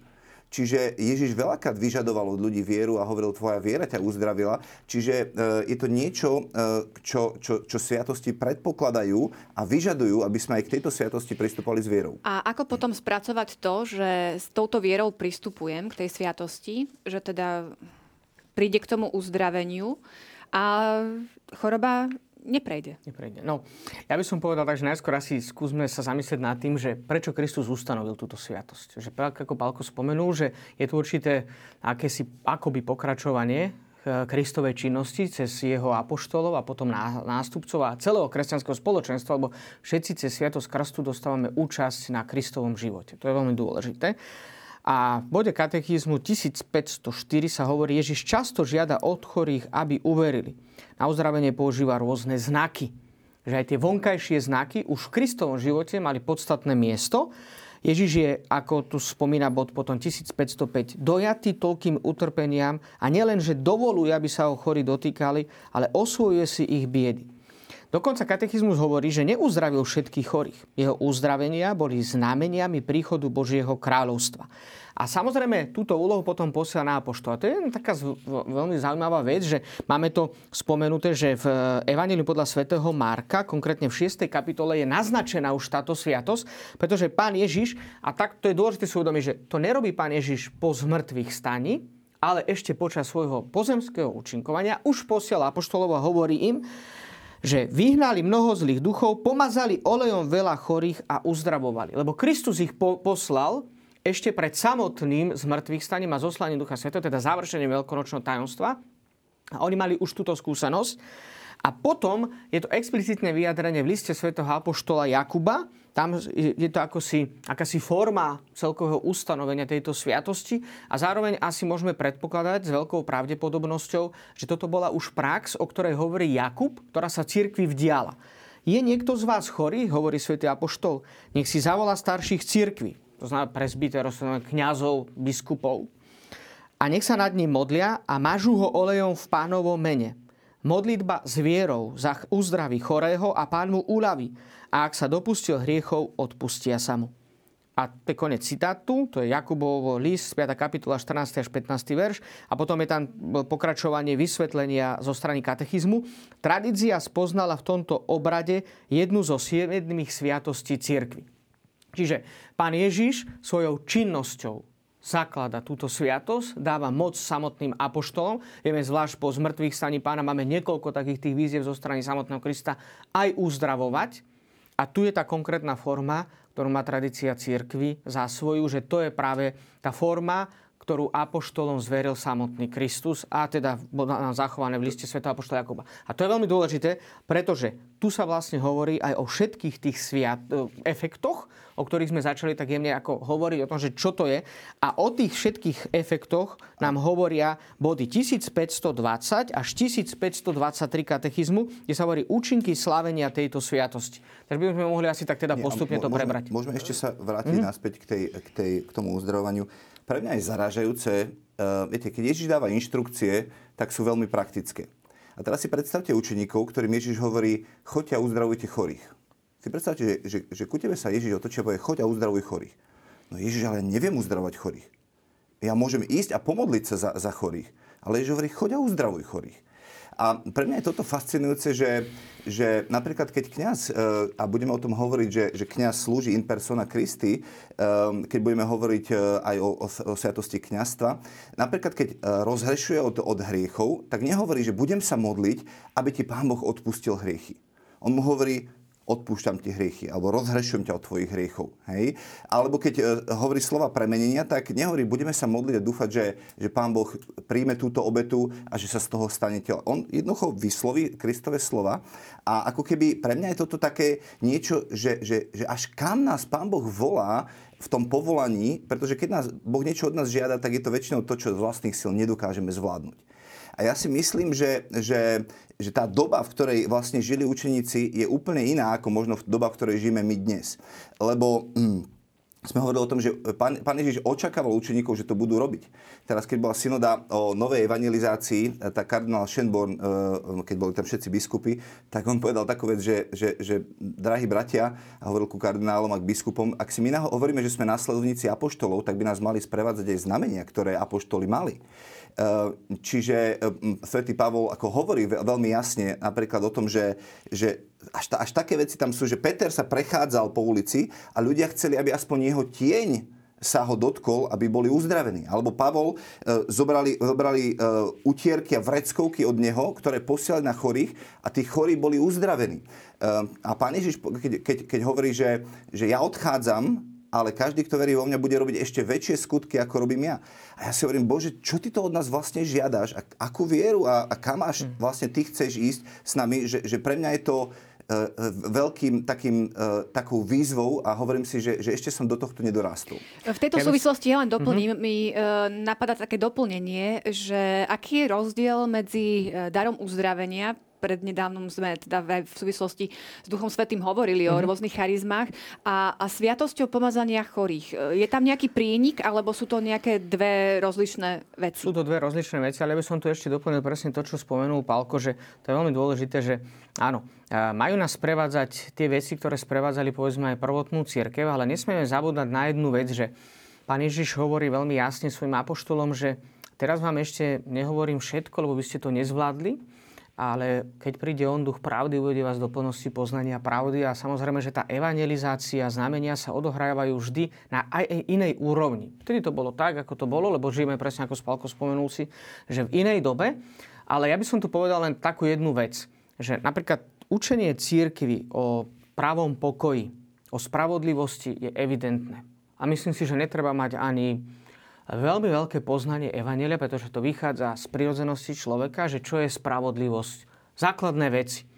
[SPEAKER 2] Čiže Ježiš veľakrát vyžadoval od ľudí vieru a hovoril, tvoja viera ťa uzdravila. Čiže e, je to niečo, e, čo, čo, čo sviatosti predpokladajú a vyžadujú, aby sme aj k tejto sviatosti pristúpali s vierou.
[SPEAKER 1] A ako potom spracovať to, že s touto vierou pristupujem k tej sviatosti, že teda príde k tomu uzdraveniu a choroba neprejde.
[SPEAKER 3] Neprejde. No, ja by som povedal tak, že najskôr asi skúsme sa zamyslieť nad tým, že prečo Kristus ustanovil túto sviatosť. Že ako Pálko spomenul, že je tu určité akési akoby pokračovanie eh, Kristovej činnosti cez jeho apoštolov a potom nástupcov a celého kresťanského spoločenstva, lebo všetci cez Sviatosť Krstu dostávame účasť na Kristovom živote. To je veľmi dôležité. A v bode katechizmu 1504 sa hovorí, Ježiš často žiada od chorých, aby uverili. Na uzdravenie používa rôzne znaky. Že aj tie vonkajšie znaky už v Kristovom živote mali podstatné miesto. Ježiš je, ako tu spomína bod potom 1505, dojatý toľkým utrpeniam a nielen, že dovoluje, aby sa ho chorí dotýkali, ale osvojuje si ich biedy. Dokonca katechizmus hovorí, že neuzdravil všetkých chorých. Jeho uzdravenia boli znameniami príchodu Božieho kráľovstva. A samozrejme, túto úlohu potom posiela na apoštol. A to je taká veľmi zaujímavá vec, že máme to spomenuté, že v Evangeliu podľa svätého Marka, konkrétne v 6. kapitole, je naznačená už táto sviatosť, pretože pán Ježiš, a tak to je dôležité si uvedomiť, že to nerobí pán Ježiš po zmrtvých staní, ale ešte počas svojho pozemského účinkovania už posiela apoštolov a hovorí im, že vyhnali mnoho zlých duchov, pomazali olejom veľa chorých a uzdravovali. Lebo Kristus ich po- poslal ešte pred samotným zmrtvých staním a zoslaním Ducha Sveta, teda završením veľkonočného tajomstva. A oni mali už túto skúsenosť. A potom je to explicitné vyjadrenie v liste svätého Apoštola Jakuba. Tam je to akosi, akási forma celkového ustanovenia tejto sviatosti a zároveň asi môžeme predpokladať s veľkou pravdepodobnosťou, že toto bola už prax, o ktorej hovorí Jakub, ktorá sa cirkvi vdiala. Je niekto z vás chorý, hovorí svätý Apoštol, nech si zavolá starších cirkví, to znamená presbyterov, kňazov, biskupov, a nech sa nad ním modlia a mažú ho olejom v pánovom mene Modlitba s vierou uzdraví chorého a pán mu uľaví. A ak sa dopustil hriechov, odpustia sa mu. A to je konec citátu, to je Jakubovo list, 5. kapitola, 14. až 15. verš. A potom je tam pokračovanie vysvetlenia zo strany katechizmu. Tradícia spoznala v tomto obrade jednu zo siedmých sviatostí cirkvi. Čiže pán Ježiš svojou činnosťou zaklada túto sviatosť, dáva moc samotným apoštolom. Vieme, zvlášť po zmrtvých staní pána máme niekoľko takých tých víziev zo strany samotného Krista aj uzdravovať. A tu je tá konkrétna forma, ktorú má tradícia církvy za svoju, že to je práve tá forma, ktorú apoštolom zveril samotný Kristus a teda bolo zachované v liste Sv. Apoštola Jakuba. A to je veľmi dôležité, pretože tu sa vlastne hovorí aj o všetkých tých sviat, e, efektoch, o ktorých sme začali tak jemne ako hovoriť o tom, že čo to je. A o tých všetkých efektoch nám hovoria body 1520 až 1523 katechizmu, kde sa hovorí účinky slávenia tejto sviatosti. Takže by sme mohli asi tak teda postupne to prebrať.
[SPEAKER 2] Môžeme ešte sa vrátiť mm-hmm. naspäť k, tej, k, tej, k tomu uzdravovaniu pre mňa je zaražajúce, uh, viete, keď Ježiš dáva inštrukcie, tak sú veľmi praktické. A teraz si predstavte učeníkov, ktorým Ježiš hovorí, choďte a uzdravujte chorých. Si predstavte, že, že, že ku tebe sa Ježiš otočí a povie, choď a uzdravuj chorých. No Ježiš, ale neviem uzdravovať chorých. Ja môžem ísť a pomodliť sa za, za chorých. Ale Ježiš hovorí, choď a uzdravuj chorých. A pre mňa je toto fascinujúce, že, že napríklad keď kňaz, e, a budeme o tom hovoriť, že, že kňaz slúži in persona Christi, e, keď budeme hovoriť e, aj o, o, o sviatosti kňazstva, napríklad keď rozhrešuje od, od hriechov, tak nehovorí, že budem sa modliť, aby ti Pán Boh odpustil hriechy. On mu hovorí, odpúšťam ti hriechy, alebo rozhrešujem ťa od tvojich hriechov. Hej? Alebo keď e, hovorí slova premenenia, tak nehovorí, budeme sa modliť a dúfať, že, že Pán Boh príjme túto obetu a že sa z toho stane telo. On jednoducho vysloví Kristové slova a ako keby pre mňa je toto také niečo, že, že, že až kam nás Pán Boh volá v tom povolaní, pretože keď nás Boh niečo od nás žiada, tak je to väčšinou to, čo z vlastných síl nedokážeme zvládnuť. A ja si myslím, že, že, že tá doba, v ktorej vlastne žili učeníci, je úplne iná ako možno doba, v ktorej žijeme my dnes. Lebo... Hm, sme hovorili o tom, že pán, pán Ježiš očakával učeníkov, že to budú robiť. Teraz, keď bola synoda o novej evangelizácii, tak kardinál Schönborn, e, keď boli tam všetci biskupy, tak on povedal takú vec, že, že, že drahí bratia, a hovoril ku kardinálom a k biskupom, ak si my hovoríme, že sme následovníci apoštolov, tak by nás mali sprevádzať aj znamenia, ktoré apoštoli mali. Ehm, čiže ehm, svätý Pavol ako hovorí veľmi jasne napríklad o tom, že, že až, ta, až také veci tam sú, že Peter sa prechádzal po ulici a ľudia chceli, aby aspoň jeho tieň sa ho dotkol, aby boli uzdravení. Alebo Pavol e, zobrali, zobrali utierky a vreckovky od neho, ktoré posielali na chorých a tí chorí boli uzdravení. A pán Ježiš, keď, keď, keď hovorí, že, že ja odchádzam, ale každý, kto verí vo mňa, bude robiť ešte väčšie skutky, ako robím ja. A ja si hovorím, Bože, čo ty to od nás vlastne žiadaš? A, akú vieru a, a kam až hm. vlastne ty chceš ísť s nami? Že, že pre mňa je to e, veľkým takým, e, takou výzvou a hovorím si, že, že ešte som do tohto nedorastol.
[SPEAKER 1] V tejto ja súvislosti ja len doplním, mm-hmm. mi e, napadá také doplnenie, že aký je rozdiel medzi darom uzdravenia prednedávnom sme teda v súvislosti s Duchom Svetým hovorili mm-hmm. o mhm. rôznych charizmách a, a sviatosťou pomazania chorých. Je tam nejaký prienik, alebo sú to nejaké dve rozlišné veci?
[SPEAKER 3] Sú to dve rozlišné veci, ale by som tu ešte doplnil presne to, čo spomenul Pálko, že to je veľmi dôležité, že áno, majú nás sprevádzať tie veci, ktoré sprevádzali povedzme aj prvotnú církev, ale nesmieme zabúdať na jednu vec, že Pán Ježiš hovorí veľmi jasne svojim apoštolom, že teraz vám ešte nehovorím všetko, lebo by ste to nezvládli, ale keď príde on duch pravdy, uvedie vás do plnosti poznania pravdy a samozrejme, že tá evangelizácia, znamenia sa odohrávajú vždy na aj inej úrovni. Vtedy to bolo tak, ako to bolo, lebo žijeme presne ako Spalko spomenul si, že v inej dobe, ale ja by som tu povedal len takú jednu vec, že napríklad učenie církvy o pravom pokoji, o spravodlivosti je evidentné. A myslím si, že netreba mať ani veľmi veľké poznanie Evanelia, pretože to vychádza z prirodzenosti človeka, že čo je spravodlivosť. Základné veci.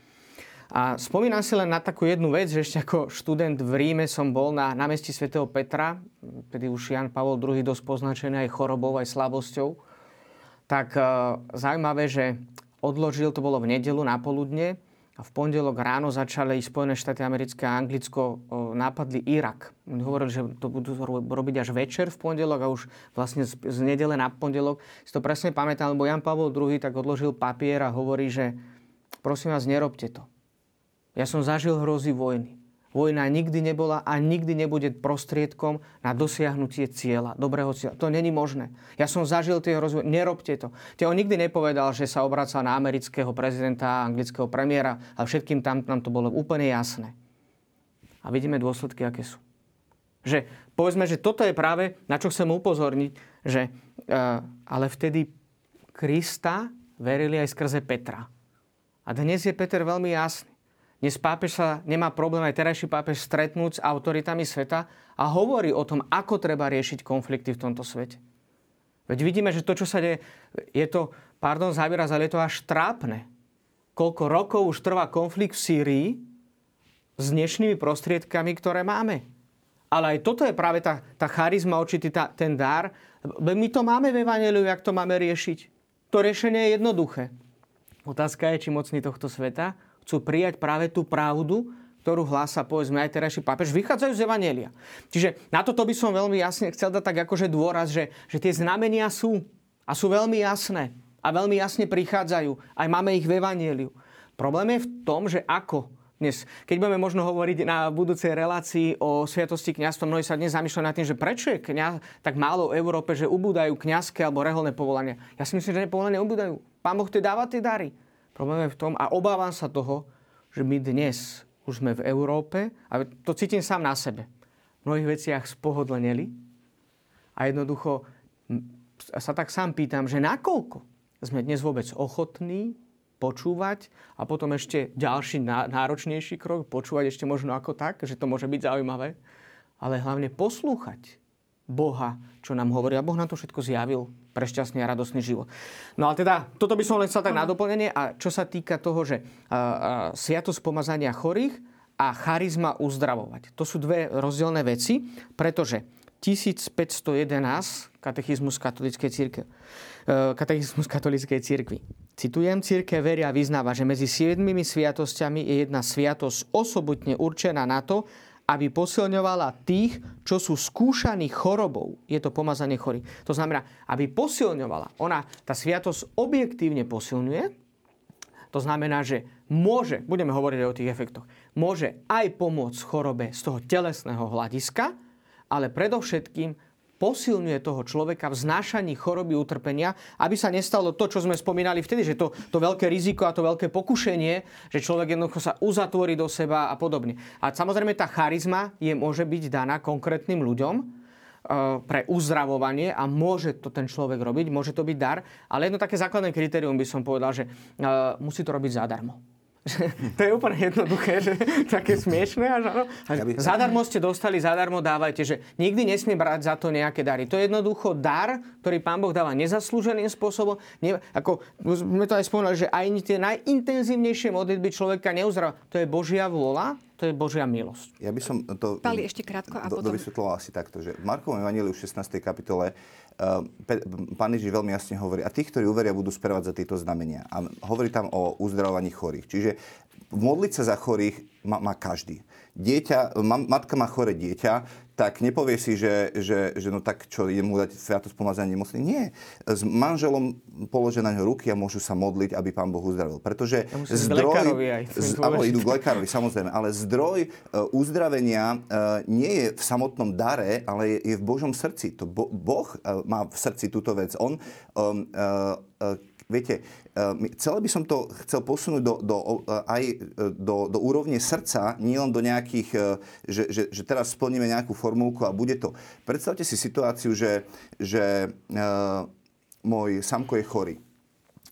[SPEAKER 3] A spomínam si len na takú jednu vec, že ešte ako študent v Ríme som bol na námestí svätého Petra, kedy už Jan Pavol II dosť poznačený aj chorobou, aj slabosťou. Tak e, zaujímavé, že odložil, to bolo v nedelu na poludne, a v pondelok ráno začali Spojené štáty americké a Anglicko nápadli Irak. Hovorili, že to budú robiť až večer v pondelok a už vlastne z, z nedele na pondelok. Si to presne pamätám, lebo Jan Pavel II tak odložil papier a hovorí, že prosím vás, nerobte to. Ja som zažil hrozy vojny. Vojna nikdy nebola a nikdy nebude prostriedkom na dosiahnutie cieľa, dobrého cieľa. To není možné. Ja som zažil tie rozvoj. Nerobte to. Te on nikdy nepovedal, že sa obracal na amerického prezidenta, anglického premiéra, ale všetkým tam nám to bolo úplne jasné. A vidíme dôsledky, aké sú. Že povedzme, že toto je práve, na čo chcem upozorniť, že uh, ale vtedy Krista verili aj skrze Petra. A dnes je Peter veľmi jasný. Dnes pápež sa nemá problém aj terajší pápež stretnúť s autoritami sveta a hovorí o tom, ako treba riešiť konflikty v tomto svete. Veď vidíme, že to, čo sa deje, je to, pardon za ale je to až trápne. Koľko rokov už trvá konflikt v Sýrii s dnešnými prostriedkami, ktoré máme. Ale aj toto je práve tá, tá charizma, určitý tá, ten dar. My to máme v Evangeliu, jak to máme riešiť. To riešenie je jednoduché. Otázka je, či mocný tohto sveta chcú prijať práve tú pravdu, ktorú hlása, povedzme, aj terajší pápež, vychádzajú z Evanielia. Čiže na toto by som veľmi jasne chcel dať tak akože dôraz, že, že tie znamenia sú a sú veľmi jasné. A veľmi jasne prichádzajú. Aj máme ich v Evangeliu. Problém je v tom, že ako dnes. Keď budeme možno hovoriť na budúcej relácii o sviatosti kniazstva, mnohí sa dnes zamýšľajú nad tým, že prečo je kniaz tak málo v Európe, že ubúdajú kňazské alebo reholné povolania. Ja si myslím, že povolania ubúdajú. Pán Boh tie dáva tie dary. Problém je v tom, a obávam sa toho, že my dnes už sme v Európe, a to cítim sám na sebe, v mnohých veciach spohodleneli a jednoducho sa tak sám pýtam, že nakoľko sme dnes vôbec ochotní počúvať a potom ešte ďalší náročnejší krok, počúvať ešte možno ako tak, že to môže byť zaujímavé, ale hlavne poslúchať Boha, čo nám hovorí. A Boh nám to všetko zjavil pre šťastný a radostný život. No ale teda, toto by som len chcel tak na doplnenie. A čo sa týka toho, že uh, uh, sviatosť pomazania chorých a charizma uzdravovať. To sú dve rozdielne veci, pretože 1511 katechizmus katolíckej církve, katechizmus katolíckej církvy Citujem, církev veria a vyznáva, že medzi siedmimi sviatosťami je jedna sviatosť osobitne určená na to, aby posilňovala tých, čo sú skúšaní chorobou. Je to pomazanie chorých. To znamená, aby posilňovala. Ona, tá sviatosť objektívne posilňuje. To znamená, že môže, budeme hovoriť o tých efektoch, môže aj pomôcť chorobe z toho telesného hľadiska, ale predovšetkým posilňuje toho človeka v znášaní choroby utrpenia, aby sa nestalo to, čo sme spomínali vtedy, že to, to veľké riziko a to veľké pokušenie, že človek jednoducho sa uzatvorí do seba a podobne. A samozrejme tá charizma je, môže byť daná konkrétnym ľuďom, e, pre uzdravovanie a môže to ten človek robiť, môže to byť dar, ale jedno také základné kritérium by som povedal, že uh, musí to robiť zadarmo. <laughs> to je úplne jednoduché, že <laughs> také smiešné. Až, áno. Ja by... Zadarmo ste dostali, zadarmo dávajte, že nikdy nesmie brať za to nejaké dary. To je jednoducho dar, ktorý Pán Boh dáva nezaslúženým spôsobom. Ne, ako sme to aj spomínali, že aj tie najintenzívnejšie modlitby človeka neuzdrav. To je Božia vôľa, to je Božia milosť.
[SPEAKER 2] Ja by som to
[SPEAKER 1] Pali, ešte krátko a do, potom...
[SPEAKER 2] dovysvetloval asi takto, že v Markovom Evangeliu v 16. kapitole Pán Ježiš veľmi jasne hovorí, a tí, ktorí uveria, budú sprevádzať tieto znamenia. A hovorí tam o uzdravovaní chorých. Čiže modliť sa za chorých má, má každý. Dieťa, matka má chore dieťa, tak nepovie si, že, že, že no tak čo, idem mu dať sviatosť pomazania nemocný. Nie. S manželom položia na ňo ruky a môžu sa modliť, aby pán Boh uzdravil. Pretože
[SPEAKER 3] ja zdroj... Aj,
[SPEAKER 2] z, áno, idú k lekárovi, samozrejme. Ale zdroj uh, uzdravenia uh, nie je v samotnom dare, ale je, je v Božom srdci. To bo, boh uh, má v srdci túto vec. On um, uh, uh, Viete, eh, celé by som to chcel posunúť do, do, aj eh, do, do úrovne srdca, nielen do nejakých, že, že, že teraz splníme nejakú formulku a bude to. Predstavte si situáciu, že, že uh, môj samko je chorý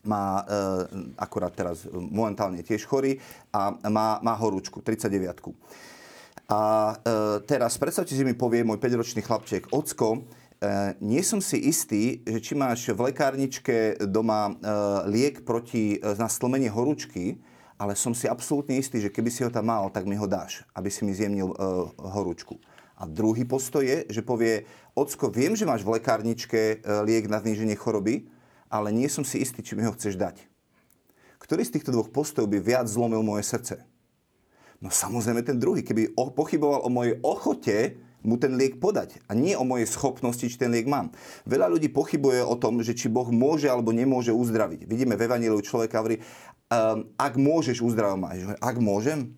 [SPEAKER 2] má uh, akorát teraz momentálne tiež chorý a má, má horúčku, 39. A uh, teraz predstavte si, mi povie môj 5-ročný chlapček, ocko, E, nie som si istý, že či máš v lekárničke doma e, liek proti e, na stlmenie horúčky, ale som si absolútne istý, že keby si ho tam mal, tak mi ho dáš, aby si mi zjemnil horúčku. A druhý postoj je, že povie, ocko, viem, že máš v lekárničke liek na zníženie choroby, ale nie som si istý, či mi ho chceš dať. Ktorý z týchto dvoch postojov by viac zlomil moje srdce? No samozrejme ten druhý. Keby pochyboval o mojej ochote mu ten liek podať. A nie o mojej schopnosti, či ten liek mám. Veľa ľudí pochybuje o tom, že či Boh môže alebo nemôže uzdraviť. Vidíme v Evangeliu človeka hovorí, um, ak môžeš uzdravovať. Ak môžem,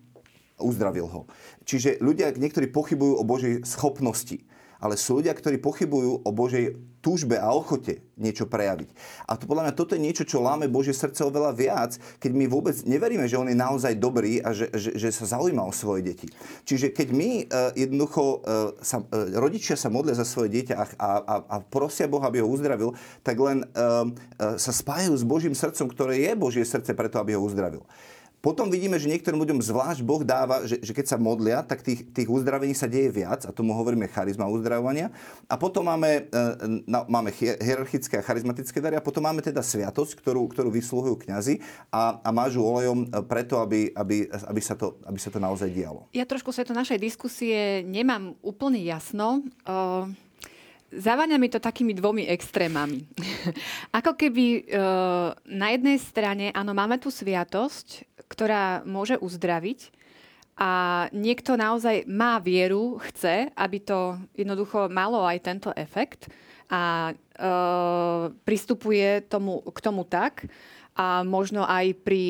[SPEAKER 2] uzdravil ho. Čiže ľudia, niektorí pochybujú o Božej schopnosti ale sú ľudia, ktorí pochybujú o Božej túžbe a ochote niečo prejaviť. A to podľa mňa toto je niečo, čo láme Božie srdce oveľa viac, keď my vôbec neveríme, že On je naozaj dobrý a že, že, že sa zaujíma o svoje deti. Čiže keď my uh, jednoducho, uh, sa, uh, rodičia sa modlia za svoje dieťa a, a, a prosia Boha, aby ho uzdravil, tak len uh, uh, sa spájajú s Božím srdcom, ktoré je Božie srdce preto, aby ho uzdravil. Potom vidíme, že niektorým ľuďom zvlášť Boh dáva, že, že keď sa modlia, tak tých, tých uzdravení sa deje viac a tomu hovoríme charizma uzdravovania. A potom máme, e, na, máme hierarchické a charizmatické dary a potom máme teda sviatosť, ktorú, ktorú vysluhujú kňazi a, a mážu olejom e, preto, aby, aby, aby, sa to, aby sa to naozaj dialo.
[SPEAKER 1] Ja trošku sa to našej diskusie nemám úplne jasno. Uh... Závaňa mi to takými dvomi extrémami. <laughs> Ako keby e, na jednej strane, áno, máme tu sviatosť, ktorá môže uzdraviť a niekto naozaj má vieru, chce, aby to jednoducho malo aj tento efekt. a uh, pristupuje tomu, k tomu tak, a možno aj pri,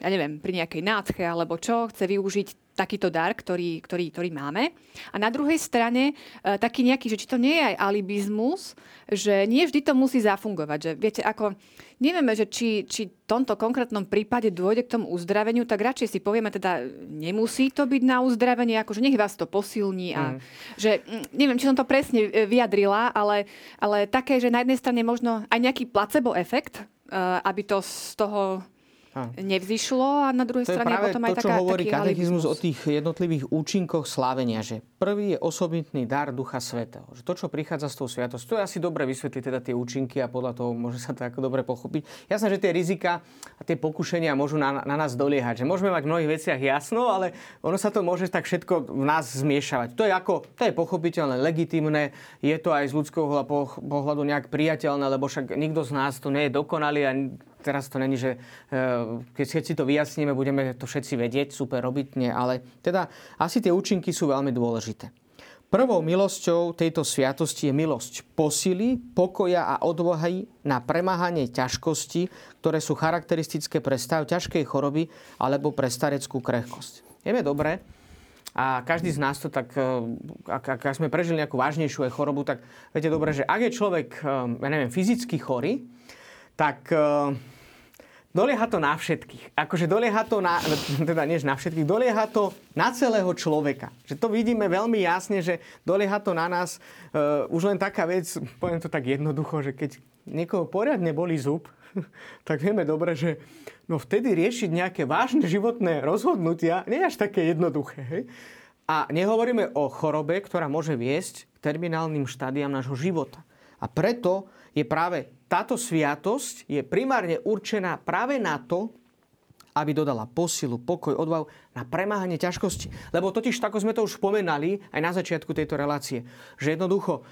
[SPEAKER 1] ja neviem, pri nejakej nádche alebo čo, chce využiť takýto dar, ktorý, ktorý, ktorý máme. A na druhej strane e, taký nejaký, že či to nie je aj alibizmus, že nie vždy to musí zafungovať. Že viete, ako nevieme, že či, či v tomto konkrétnom prípade dôjde k tomu uzdraveniu, tak radšej si povieme teda, nemusí to byť na uzdravenie, akože nech vás to posilní. A, mm. že, neviem, či som to presne e, vyjadrila, ale, ale také, že na jednej strane možno aj nejaký placebo efekt, Eh, aby to z toho nevzýšlo a na druhej
[SPEAKER 3] to
[SPEAKER 1] strane
[SPEAKER 3] je
[SPEAKER 1] potom
[SPEAKER 3] aj
[SPEAKER 1] to,
[SPEAKER 3] čo
[SPEAKER 1] taká,
[SPEAKER 3] hovorí katechizmus
[SPEAKER 1] o
[SPEAKER 3] tých jednotlivých účinkoch slávenia, že prvý je osobitný dar Ducha Svetého. Že to, čo prichádza s tou sviatosť, to je asi dobre vysvetliť teda tie účinky a podľa toho môže sa to ako dobre pochopiť. Jasné, že tie rizika a tie pokušenia môžu na, na nás doliehať. Že môžeme mať v mnohých veciach jasno, ale ono sa to môže tak všetko v nás zmiešavať. To je ako, to je pochopiteľné, legitimné, je to aj z ľudského pohľadu nejak priateľné, lebo však nikto z nás tu nie je dokonalý a teraz to není, že eh, keď, si to vyjasníme, budeme to všetci vedieť, super robiť, nie, ale teda asi tie účinky sú veľmi dôležité. Prvou milosťou tejto sviatosti je milosť posily, pokoja a odvahy na premáhanie ťažkosti, ktoré sú charakteristické pre stav ťažkej choroby alebo pre stareckú krehkosť. Vieme dobre, a každý z nás to tak, eh, ak, ak sme prežili nejakú vážnejšiu chorobu, tak viete dobre, že ak je človek, eh, ja neviem, fyzicky chorý, tak Dolieha to na všetkých. Akože dolieha to na, teda nie na všetkých, dolieha to na celého človeka. Že to vidíme veľmi jasne, že dolieha to na nás. Uh, už len taká vec, poviem to tak jednoducho, že keď niekoho poriadne boli zub, <laughs> tak vieme dobre, že no vtedy riešiť nejaké vážne životné rozhodnutia nie je až také jednoduché. Hej? A nehovoríme o chorobe, ktorá môže viesť k terminálnym štádiám nášho života. A preto je práve táto sviatosť je primárne určená práve na to, aby dodala posilu, pokoj, odvahu na premáhanie ťažkosti. Lebo totiž, tako sme to už spomenali aj na začiatku tejto relácie, že jednoducho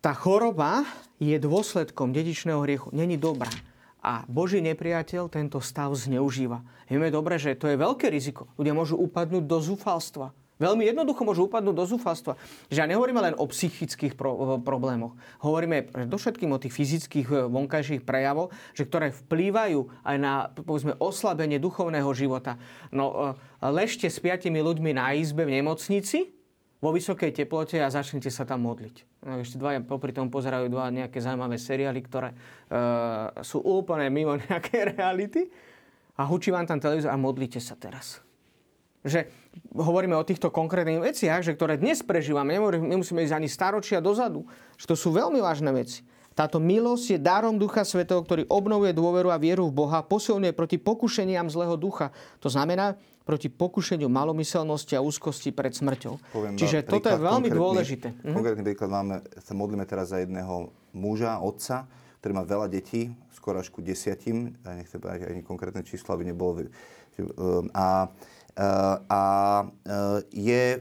[SPEAKER 3] tá choroba je dôsledkom dedičného hriechu. Není dobrá. A Boží nepriateľ tento stav zneužíva. Vieme dobre, že to je veľké riziko. Ľudia môžu upadnúť do zúfalstva. Veľmi jednoducho môžu upadnúť do zúfalstva. Že ja nehovoríme len o psychických pro, problémoch. Hovoríme všetkým o tých fyzických e, vonkajších prejavoch, že ktoré vplývajú aj na povedzme, oslabenie duchovného života. No, e, ležte s piatimi ľuďmi na izbe v nemocnici, vo vysokej teplote a začnite sa tam modliť. No, ešte dva popri tom pozerajú dva nejaké zaujímavé seriály, ktoré e, sú úplne mimo <laughs> nejaké reality a hučí vám tam televízor a modlite sa teraz. Že hovoríme o týchto konkrétnych veciach, že ktoré dnes prežívame, nemusíme ísť ani staročia dozadu, že to sú veľmi vážne veci. Táto milosť je darom Ducha Svetého, ktorý obnovuje dôveru a vieru v Boha, posilňuje proti pokušeniam zlého ducha. To znamená proti pokušeniu malomyselnosti a úzkosti pred smrťou. Poviem Čiže toto je veľmi dôležité.
[SPEAKER 2] Mhm. Konkrétny príklad máme, sa modlíme teraz za jedného muža, otca, ktorý má veľa detí, skoro až ku desiatim, nechcem ani konkrétne číslo, aby nebolo... A a e, je, e,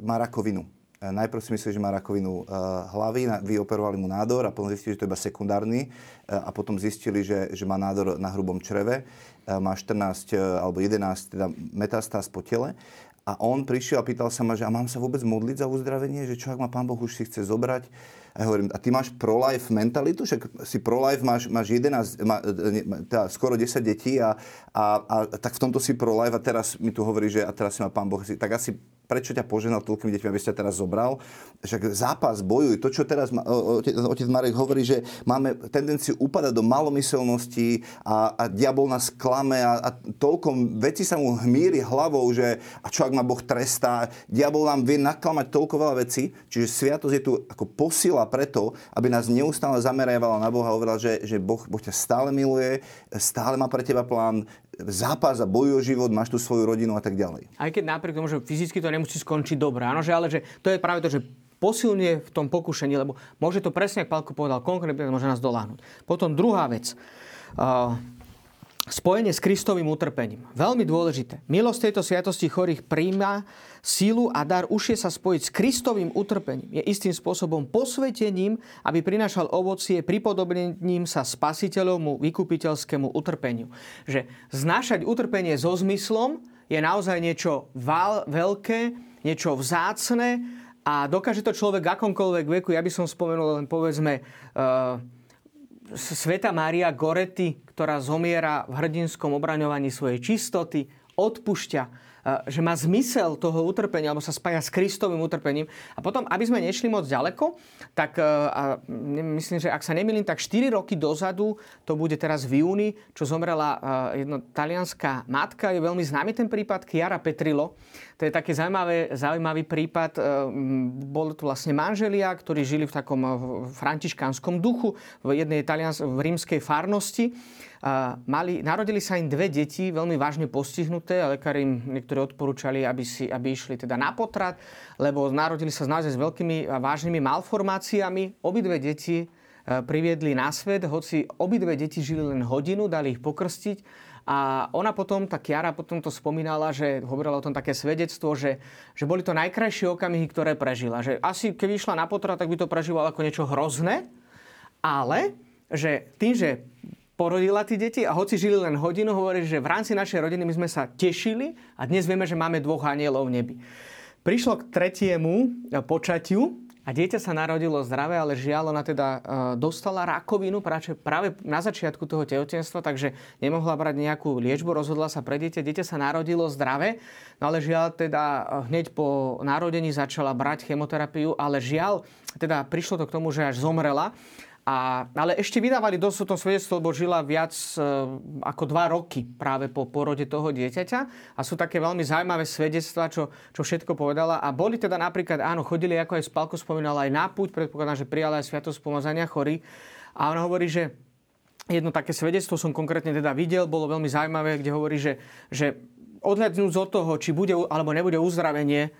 [SPEAKER 2] má rakovinu. Najprv si mysleli, že má rakovinu hlavy, vyoperovali mu nádor a potom zistili, že to je iba sekundárny a potom zistili, že, že má nádor na hrubom čreve. Má 14 alebo 11 teda metastáz po tele. A on prišiel a pýtal sa ma, že a mám sa vôbec modliť za uzdravenie, že čo ak ma pán Boh už si chce zobrať. A hovorím, a ty máš pro-life mentalitu? Však si pro-life, máš, máš 11, má, teda skoro 10 detí a, a, a, tak v tomto si pro-life a teraz mi tu hovorí, že a teraz si má pán Boh, tak asi prečo ťa poženal toľkými deťmi, aby ste teraz zobral? Však zápas, bojuj. To, čo teraz otec, otec Marek hovorí, že máme tendenciu upadať do malomyselnosti a, a diabol nás klame a, a toľko veci sa mu hmíri hlavou, že a čo ak ma Boh trestá. Diabol nám vie naklamať toľko veľa vecí, čiže sviatosť je tu ako posila preto, aby nás neustále zameriavala na Boha a hovorila, že, že boh, boh ťa stále miluje, stále má pre teba plán, zápas a bojuj o život, máš tu svoju rodinu a tak ďalej.
[SPEAKER 3] Aj keď napriek tomu, že fyzicky to nemusí skončiť dobre, áno, že, ale že to je práve to, že posilnie v tom pokušení, lebo môže to presne, ako Pálko povedal, konkrétne môže nás doláhnuť. Potom druhá vec. Uh, spojenie s Kristovým utrpením. Veľmi dôležité. Milosť tejto sviatosti chorých príjma sílu a dar užšie sa spojiť s Kristovým utrpením. Je istým spôsobom posvetením, aby prinášal ovocie pripodobnením sa spasiteľovmu vykupiteľskému utrpeniu. Že znášať utrpenie so zmyslom je naozaj niečo veľké, niečo vzácne A dokáže to človek akomkoľvek veku. Ja by som spomenul len povedzme uh, Sveta Mária Goretti, ktorá zomiera v hrdinskom obraňovaní svojej čistoty, odpušťa že má zmysel toho utrpenia, alebo sa spája s Kristovým utrpením. A potom, aby sme nešli moc ďaleko, tak a myslím, že ak sa nemýlim, tak 4 roky dozadu, to bude teraz v júni, čo zomrela jedna talianská matka, je veľmi známy ten prípad Chiara Petrilo. To je taký zaujímavý, prípad. Bol to vlastne manželia, ktorí žili v takom františkánskom duchu v jednej talians- v rímskej farnosti mali, narodili sa im dve deti, veľmi vážne postihnuté a lekári im niektorí odporúčali, aby, si, aby išli teda na potrat, lebo narodili sa naozaj s veľkými a vážnymi malformáciami. Obidve deti e, priviedli na svet, hoci obidve deti žili len hodinu, dali ich pokrstiť. A ona potom, tá Kiara potom to spomínala, že hovorila o tom také svedectvo, že, že boli to najkrajšie okamihy, ktoré prežila. Že asi keby išla na potrat, tak by to prežívala ako niečo hrozné, ale že tým, že porodila tí deti a hoci žili len hodinu, hovorí, že v rámci našej rodiny my sme sa tešili a dnes vieme, že máme dvoch anielov v nebi. Prišlo k tretiemu e, počatiu a dieťa sa narodilo zdravé, ale žiaľ, ona teda e, dostala rakovinu práve, na začiatku toho tehotenstva, takže nemohla brať nejakú liečbu, rozhodla sa pre dieťa. Dieťa sa narodilo zdravé, no ale žiaľ teda e, hneď po narodení začala brať chemoterapiu, ale žiaľ, teda prišlo to k tomu, že až zomrela. A, ale ešte vydávali dosť to svedectvo, lebo žila viac e, ako dva roky práve po porode toho dieťaťa. A sú také veľmi zaujímavé svedectvá, čo, čo všetko povedala. A boli teda napríklad, áno, chodili, ako aj Spalko spomínala, aj na púť, predpokladám, že prijala aj sviatosť pomazania chorí. A ona hovorí, že jedno také svedectvo som konkrétne teda videl, bolo veľmi zaujímavé, kde hovorí, že, že odhľadnúť od toho, či bude alebo nebude uzdravenie,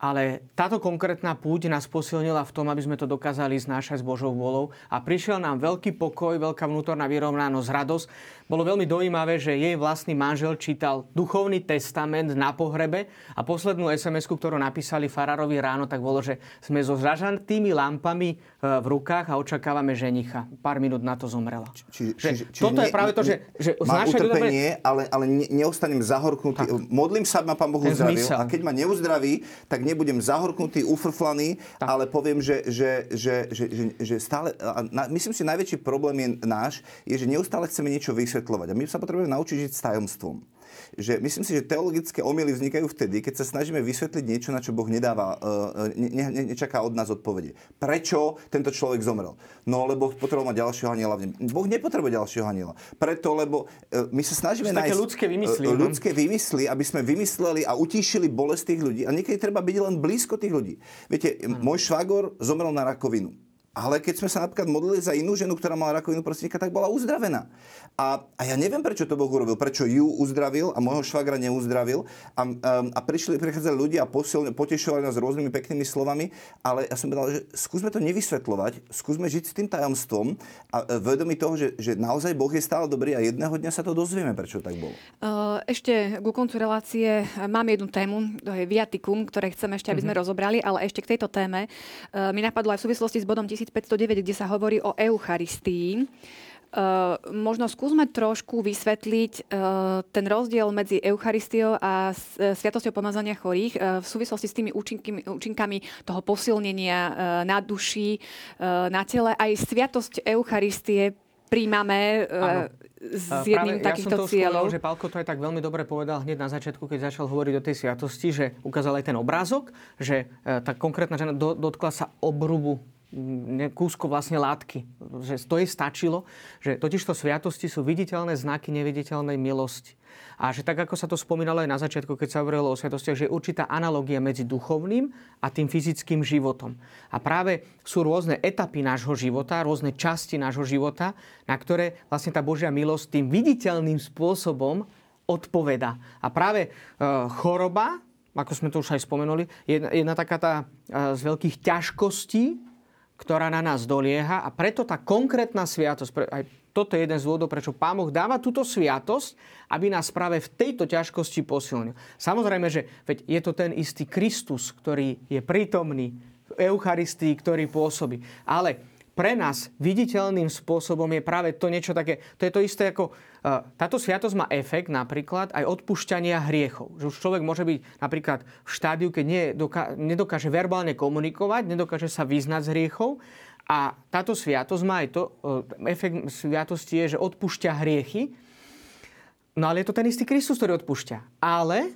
[SPEAKER 3] ale táto konkrétna púť nás posilnila v tom, aby sme to dokázali znášať s Božou volou a prišiel nám veľký pokoj, veľká vnútorná vyrovnanosť, radosť. Bolo veľmi dojímavé, že jej vlastný manžel čítal duchovný testament na pohrebe a poslednú sms ktorú napísali farárovi ráno, tak bolo, že sme so zražantými lampami e, v rukách a očakávame ženicha. Pár minút na to zomrela. Čiže, čiže, čiže toto ne, je práve to, že, že
[SPEAKER 2] má utrpenie, dobre... ale, ale neostanem zahorknutý. Tak. Modlím sa, ma Pán Boh uzdravil. A keď ma neuzdraví, tak nebudem zahorknutý, ufrflaný, tak. ale poviem, že, že, že, že, že, že stále... Na, myslím si, najväčší problém je náš, je, že neustále chceme niečo vysvetľovať. A my sa potrebujeme naučiť žiť s tajomstvom že myslím si, že teologické omily vznikajú vtedy, keď sa snažíme vysvetliť niečo, na čo Boh nedáva, e, ne, ne, nečaká od nás odpovede. Prečo tento človek zomrel? No, lebo potreboval mať ďalšieho aniela. Boh nepotrebuje ďalšieho aniela. Preto, lebo e, my sa snažíme
[SPEAKER 3] nájsť ľudské vymysly,
[SPEAKER 2] e, ľudské vymysly, aby sme vymysleli a utíšili bolest tých ľudí. A niekedy treba byť len blízko tých ľudí. Viete, ano. môj švagor zomrel na rakovinu. Ale keď sme sa napríklad modlili za inú ženu, ktorá mala rakovinu prostredníka, tak bola uzdravená. A, a ja neviem, prečo to Boh urobil, prečo ju uzdravil a môjho švagra neuzdravil. A, um, a prišli, prichádzali ľudia a posil, potešovali nás rôznymi peknými slovami, ale ja som povedal, že skúsme to nevysvetľovať, skúsme žiť s tým tajomstvom a e, vedomi toho, že, že naozaj Boh je stále dobrý a jedného dňa sa to dozvieme, prečo tak bolo.
[SPEAKER 1] Ešte ku koncu relácie mám jednu tému, to je viatikum, ktoré chceme ešte, aby sme mm-hmm. rozobrali, ale ešte k tejto téme mi napadlo aj v súvislosti s bodom 1509, kde sa hovorí o Eucharistii. Uh, možno skúsme trošku vysvetliť uh, ten rozdiel medzi Eucharistiou a uh, Sviatosťou pomazania chorých uh, v súvislosti s tými účinkami, účinkami toho posilnenia na duši, na tele. Aj Sviatosť Eucharistie príjmame s jedným Práve, takýchto ja som to cieľov.
[SPEAKER 3] Spomenul, že Palko to aj tak veľmi dobre povedal hneď na začiatku, keď začal hovoriť o tej sviatosti, že ukázal aj ten obrázok, že tá konkrétna žena dotkla sa obrubu kúsko vlastne látky. Že to jej stačilo, že totižto sviatosti sú viditeľné znaky neviditeľnej milosti. A že tak, ako sa to spomínalo aj na začiatku, keď sa hovorilo o sviatostiach, že je určitá analogia medzi duchovným a tým fyzickým životom. A práve sú rôzne etapy nášho života, rôzne časti nášho života, na ktoré vlastne tá Božia milosť tým viditeľným spôsobom odpoveda. A práve e, choroba, ako sme to už aj spomenuli, je jedna, taká tá e, z veľkých ťažkostí, ktorá na nás dolieha a preto tá konkrétna sviatosť, aj toto je jeden z dôvodov, prečo Pán Boh dáva túto sviatosť, aby nás práve v tejto ťažkosti posilnil. Samozrejme, že veď je to ten istý Kristus, ktorý je prítomný v Eucharistii, ktorý pôsobí. Ale pre nás viditeľným spôsobom je práve to niečo také, to je to isté ako, táto sviatosť má efekt napríklad aj odpúšťania hriechov. Že už človek môže byť napríklad v štádiu, keď nedokáže verbálne komunikovať, nedokáže sa vyznať z hriechov, a táto sviatosť má aj to, uh, efekt sviatosti je, že odpúšťa hriechy. No ale je to ten istý Kristus, ktorý odpúšťa. Ale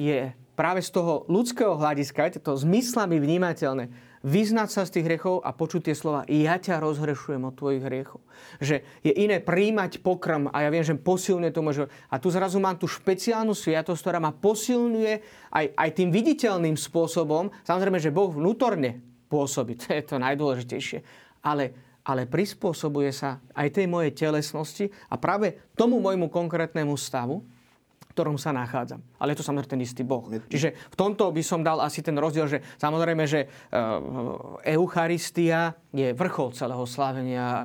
[SPEAKER 3] je práve z toho ľudského hľadiska, je to zmyslami vnímateľné, vyznať sa z tých hriechov a počuť tie slova ja ťa rozhrešujem od tvojich hriechov. Že je iné príjmať pokrm a ja viem, že posilňuje to môže. A tu zrazu mám tú špeciálnu sviatosť, ktorá ma posilňuje aj, aj tým viditeľným spôsobom. Samozrejme, že Boh vnútorne pôsobí, to je to najdôležitejšie. Ale, ale prispôsobuje sa aj tej mojej telesnosti a práve tomu môjmu konkrétnemu stavu, ktorom sa nachádzam. Ale je to samozrejme ten istý Boh. Čiže v tomto by som dal asi ten rozdiel, že samozrejme, že eh, Eucharistia je vrchol celého slávenia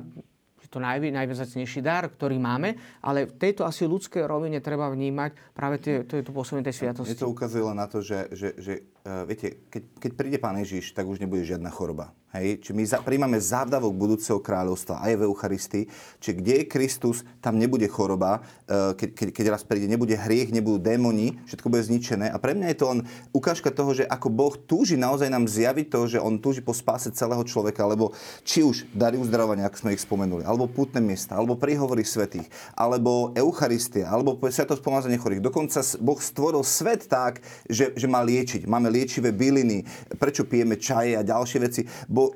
[SPEAKER 3] je to najvzácnejší dar, ktorý máme, ale v tejto asi ľudskej rovine treba vnímať práve tie, to je to pôsobenie tej sviatosti.
[SPEAKER 2] Je to ukazuje len na to, že, že, že uh, viete, keď, keď príde Pán Ježiš, tak už nebude žiadna choroba. Hej? Či my za, príjmame závdavok budúceho kráľovstva aj v Eucharistii, či kde je Kristus, tam nebude choroba, keď, keď, keď raz príde, nebude hriech, nebudú démoni, všetko bude zničené. A pre mňa je to len ukážka toho, že ako Boh túži naozaj nám zjaviť to, že On túži po spáse celého človeka, lebo či už dary uzdravovania, ako sme ich spomenuli, alebo putné miesta, alebo príhovory svetých, alebo Eucharistia, alebo sviatosť pomazania chorých. Dokonca Boh stvoril svet tak, že, že má liečiť. Máme liečivé byliny, prečo pijeme čaje a ďalšie veci. Bo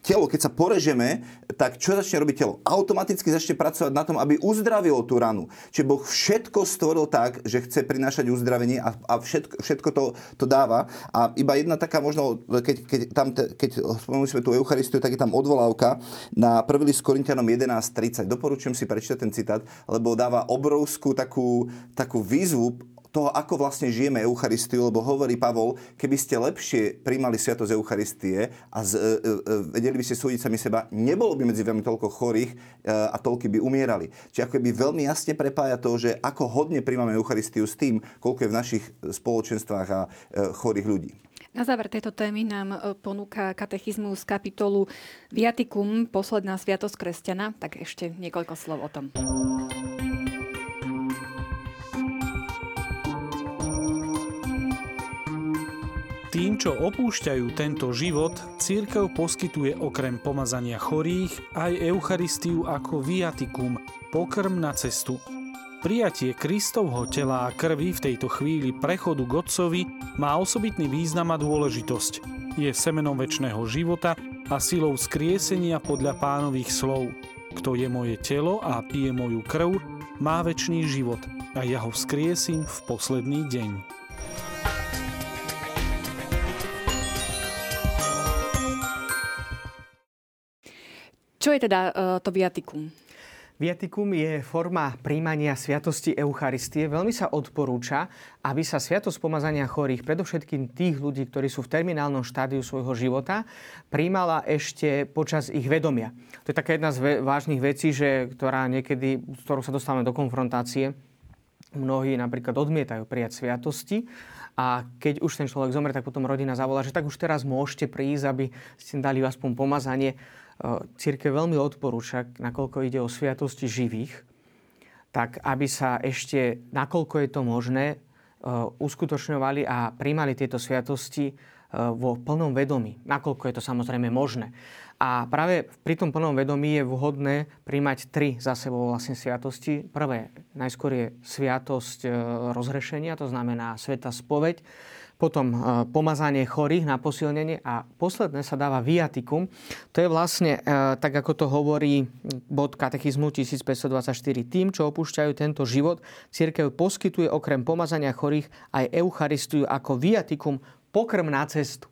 [SPEAKER 2] telo, keď sa porežeme, tak čo začne robiť telo? Automaticky začne pracovať na tom, aby uzdravilo tú ranu. Čiže Boh všetko stvoril tak, že chce prinášať uzdravenie a, a všetko, všetko to, to dáva. A iba jedna taká možno, keď, keď, tam, keď spomenuli sme tú Eucharistiu, tak je tam odvolávka na 1. list Korintianom 11.30. Doporučujem si prečítať ten citát, lebo dáva obrovskú takú, takú výzvu toho, ako vlastne žijeme Eucharistiu, lebo hovorí Pavol, keby ste lepšie príjmali sviatosť Eucharistie a z, e, e, e, vedeli by ste súdiť sami seba, nebolo by medzi vami toľko chorých e, a toľky by umierali. Čiže ako by veľmi jasne prepája to, že ako hodne príjmame Eucharistiu s tým, koľko je v našich spoločenstvách a e, chorých ľudí.
[SPEAKER 1] Na záver tejto témy nám e, ponúka katechizmus kapitolu Viaticum, posledná sviatosť kresťana, tak ešte niekoľko slov o tom.
[SPEAKER 4] Tým, čo opúšťajú tento život, církev poskytuje okrem pomazania chorých aj Eucharistiu ako viatikum, pokrm na cestu. Prijatie Kristovho tela a krvi v tejto chvíli prechodu k Otcovi má osobitný význam a dôležitosť. Je semenom väčšného života a silou skriesenia podľa pánových slov. Kto je moje telo a pije moju krv, má väčší život a ja ho vzkriesím v posledný deň.
[SPEAKER 1] Čo je teda uh, to viatikum?
[SPEAKER 3] Viatikum je forma príjmania sviatosti Eucharistie. Veľmi sa odporúča, aby sa sviatosť pomazania chorých, predovšetkým tých ľudí, ktorí sú v terminálnom štádiu svojho života, príjmala ešte počas ich vedomia. To je taká jedna z vážnych vecí, že, ktorá niekedy, s ktorou sa dostávame do konfrontácie. Mnohí napríklad odmietajú prijať sviatosti a keď už ten človek zomrie, tak potom rodina zavolá, že tak už teraz môžete prísť, aby ste dali aspoň pomazanie církev veľmi odporúča, nakoľko ide o sviatosti živých, tak aby sa ešte, nakoľko je to možné, uskutočňovali a príjmali tieto sviatosti vo plnom vedomí, nakoľko je to samozrejme možné. A práve pri tom plnom vedomí je vhodné príjmať tri za sebou vlastne sviatosti. Prvé, najskôr je sviatosť e, rozhrešenia, to znamená Sveta spoveď potom e, pomazanie chorých na posilnenie a posledné sa dáva viatikum. To je vlastne, e, tak ako to hovorí bod katechizmu 1524, tým, čo opúšťajú tento život, církev poskytuje okrem pomazania chorých aj Eucharistiu ako viatikum pokrm na cestu.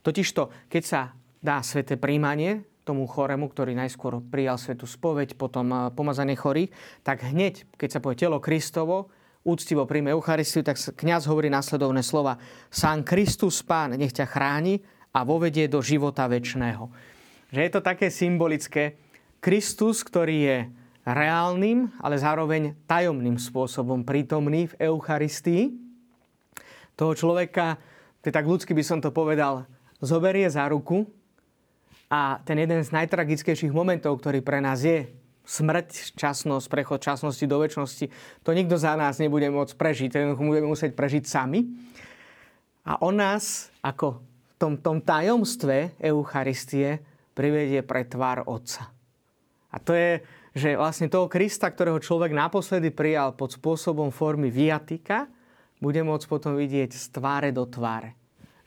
[SPEAKER 3] Totižto, keď sa dá sveté príjmanie tomu choremu, ktorý najskôr prijal svetú spoveď, potom e, pomazanie chorých, tak hneď, keď sa povie telo Kristovo, úctivo príjme Eucharistiu, tak kňaz hovorí následovné slova. Sám Kristus Pán nech ťa chráni a vovedie do života väčšného. Že je to také symbolické. Kristus, ktorý je reálnym, ale zároveň tajomným spôsobom prítomný v Eucharistii, toho človeka, to tak ľudsky by som to povedal, zoberie za ruku A ten jeden z najtragickejších momentov, ktorý pre nás je, smrť, časnosť, prechod časnosti do väčšnosti, to nikto za nás nebude môcť prežiť. Ten budeme musieť prežiť sami. A on nás ako v tom, tom tajomstve Eucharistie privedie pre tvár Otca. A to je, že vlastne toho Krista, ktorého človek naposledy prijal pod spôsobom formy viatika, bude môcť potom vidieť z tváre do tváre.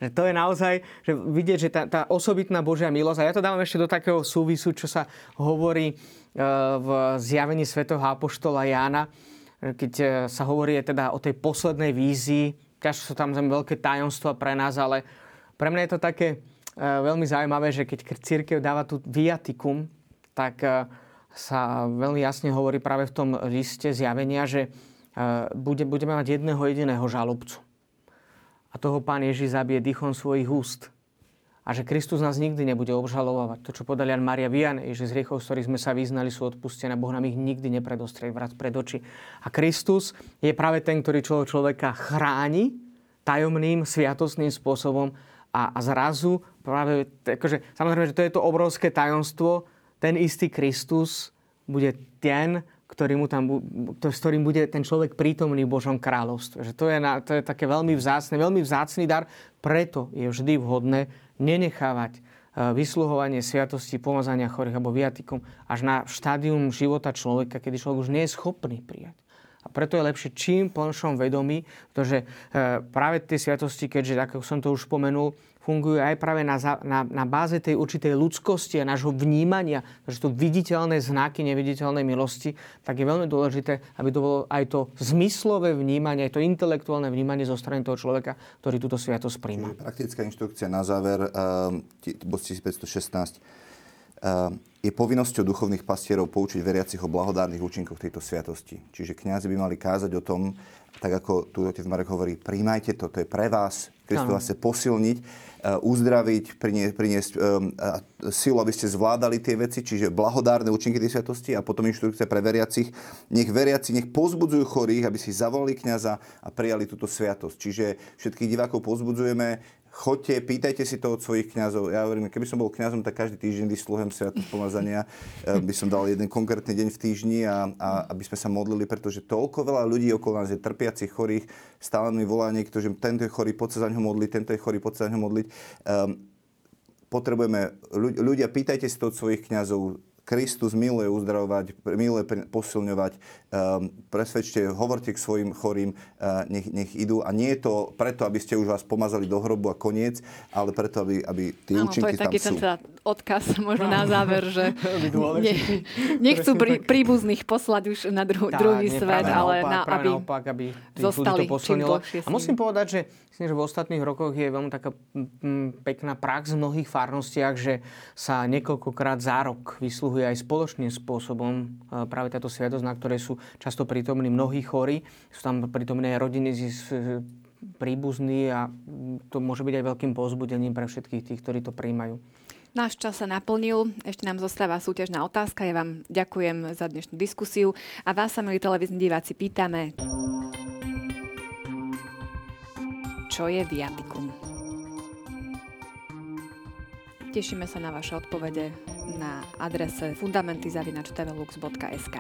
[SPEAKER 3] Že to je naozaj, že vidieť, že tá, tá osobitná Božia milosť, a ja to dávam ešte do takého súvisu, čo sa hovorí E, v zjavení svätého Apoštola Jána, keď e, sa hovorí teda o tej poslednej vízii, ťažko sú tam veľké tajomstva pre nás, ale pre mňa je to také e, veľmi zaujímavé, že keď církev dáva tu viatikum, tak sa veľmi jasne hovorí práve v tom liste zjavenia, že bude, budeme mať jedného jediného žalobcu. A toho pán Ježiš zabije dýchom svojich úst a že Kristus nás nikdy nebude obžalovať. To, čo podal Jan Maria Vian, je, že z hriechov, z ktorých sme sa vyznali, sú odpustené. Boh nám ich nikdy nepredostrie vrát pred oči. A Kristus je práve ten, ktorý človek človeka chráni tajomným, sviatostným spôsobom a, a zrazu práve, akože, samozrejme, že to je to obrovské tajomstvo, ten istý Kristus bude ten, ktorý mu tam, to, s ktorým bude ten človek prítomný v Božom kráľovstve. Že to, je na, to je také veľmi vzácne, veľmi vzácný dar, preto je vždy vhodné nenechávať e, vysluhovanie sviatosti, pomazania chorých alebo viatikom až na štádium života človeka, kedy človek už nie je schopný prijať. A preto je lepšie čím plnšom vedomí, pretože e, práve tie sviatosti, keďže, ako som to už spomenul, fungujú aj práve na, na, na báze tej určitej ľudskosti a nášho vnímania, že to viditeľné znaky neviditeľnej milosti, tak je veľmi dôležité, aby to bolo aj to zmyslové vnímanie, aj to intelektuálne vnímanie zo strany toho človeka, ktorý túto sviatosť príjma.
[SPEAKER 2] Praktická inštrukcia na záver, uh, bod 1516 je povinnosťou duchovných pastierov poučiť veriacich o blahodárnych účinkoch tejto sviatosti. Čiže kňazi by mali kázať o tom, tak ako tu otec Marek hovorí, príjmajte to, to je pre vás. Kristus vás chce posilniť, uzdraviť, priniesť, um, silu, aby ste zvládali tie veci, čiže blahodárne účinky tej sviatosti a potom inštrukcia pre veriacich. Nech veriaci, nech pozbudzujú chorých, aby si zavolali kňaza a prijali túto sviatosť. Čiže všetkých divákov pozbudzujeme, chodte, pýtajte si to od svojich kňazov. Ja hovorím, keby som bol kňazom, tak každý týždeň vysluhujem sviatosť pomazania, <laughs> eh, by som dal jeden konkrétny deň v týždni a, a aby sme sa modlili, pretože toľko veľa ľudí okolo nás je trpiacich, chorých, stále mi volá niekto, že tento je chorý, poď sa za ňo modliť, tento je chorý, poď sa za ňo modliť. Um, potrebujeme, ľudia, pýtajte si to od svojich kňazov, Kristus miluje uzdravovať, miluje posilňovať. Um, presvedčte, hovorte k svojim chorým, uh, nech, nech idú. A nie je to preto, aby ste už vás pomazali do hrobu a koniec, ale preto, aby, aby tie Áno, účinky
[SPEAKER 1] to je taký
[SPEAKER 2] ten
[SPEAKER 1] teda odkaz možno na záver, že <laughs> ne, nechcú prí, príbuzných poslať už na dru, tá, druhý nie, svet, ale
[SPEAKER 3] naopak,
[SPEAKER 1] na, aby,
[SPEAKER 3] naopak, aby zostali to posilnilo. A musím povedať, že Myslím, že v ostatných rokoch je veľmi taká pekná prax v mnohých farnostiach, že sa niekoľkokrát za rok vysluhuje aj spoločným spôsobom e, práve táto sviatosť, na ktorej sú často prítomní mnohí chorí. Sú tam prítomné rodiny s príbuzní a to môže byť aj veľkým pozbudením pre všetkých tých, ktorí to príjmajú.
[SPEAKER 1] Náš čas sa naplnil, ešte nám zostáva súťažná otázka. Ja vám ďakujem za dnešnú diskusiu a vás sa, milí televízni diváci, pýtame, čo je viatikum. Tešíme sa na vaše odpovede na adrese fundamentizavinačtvelux.sk.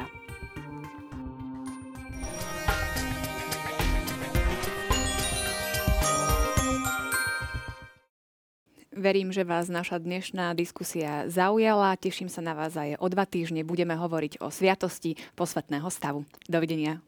[SPEAKER 1] Verím, že vás naša dnešná diskusia zaujala. Teším sa na vás aj o dva týždne. Budeme hovoriť o sviatosti posvetného stavu. Dovidenia.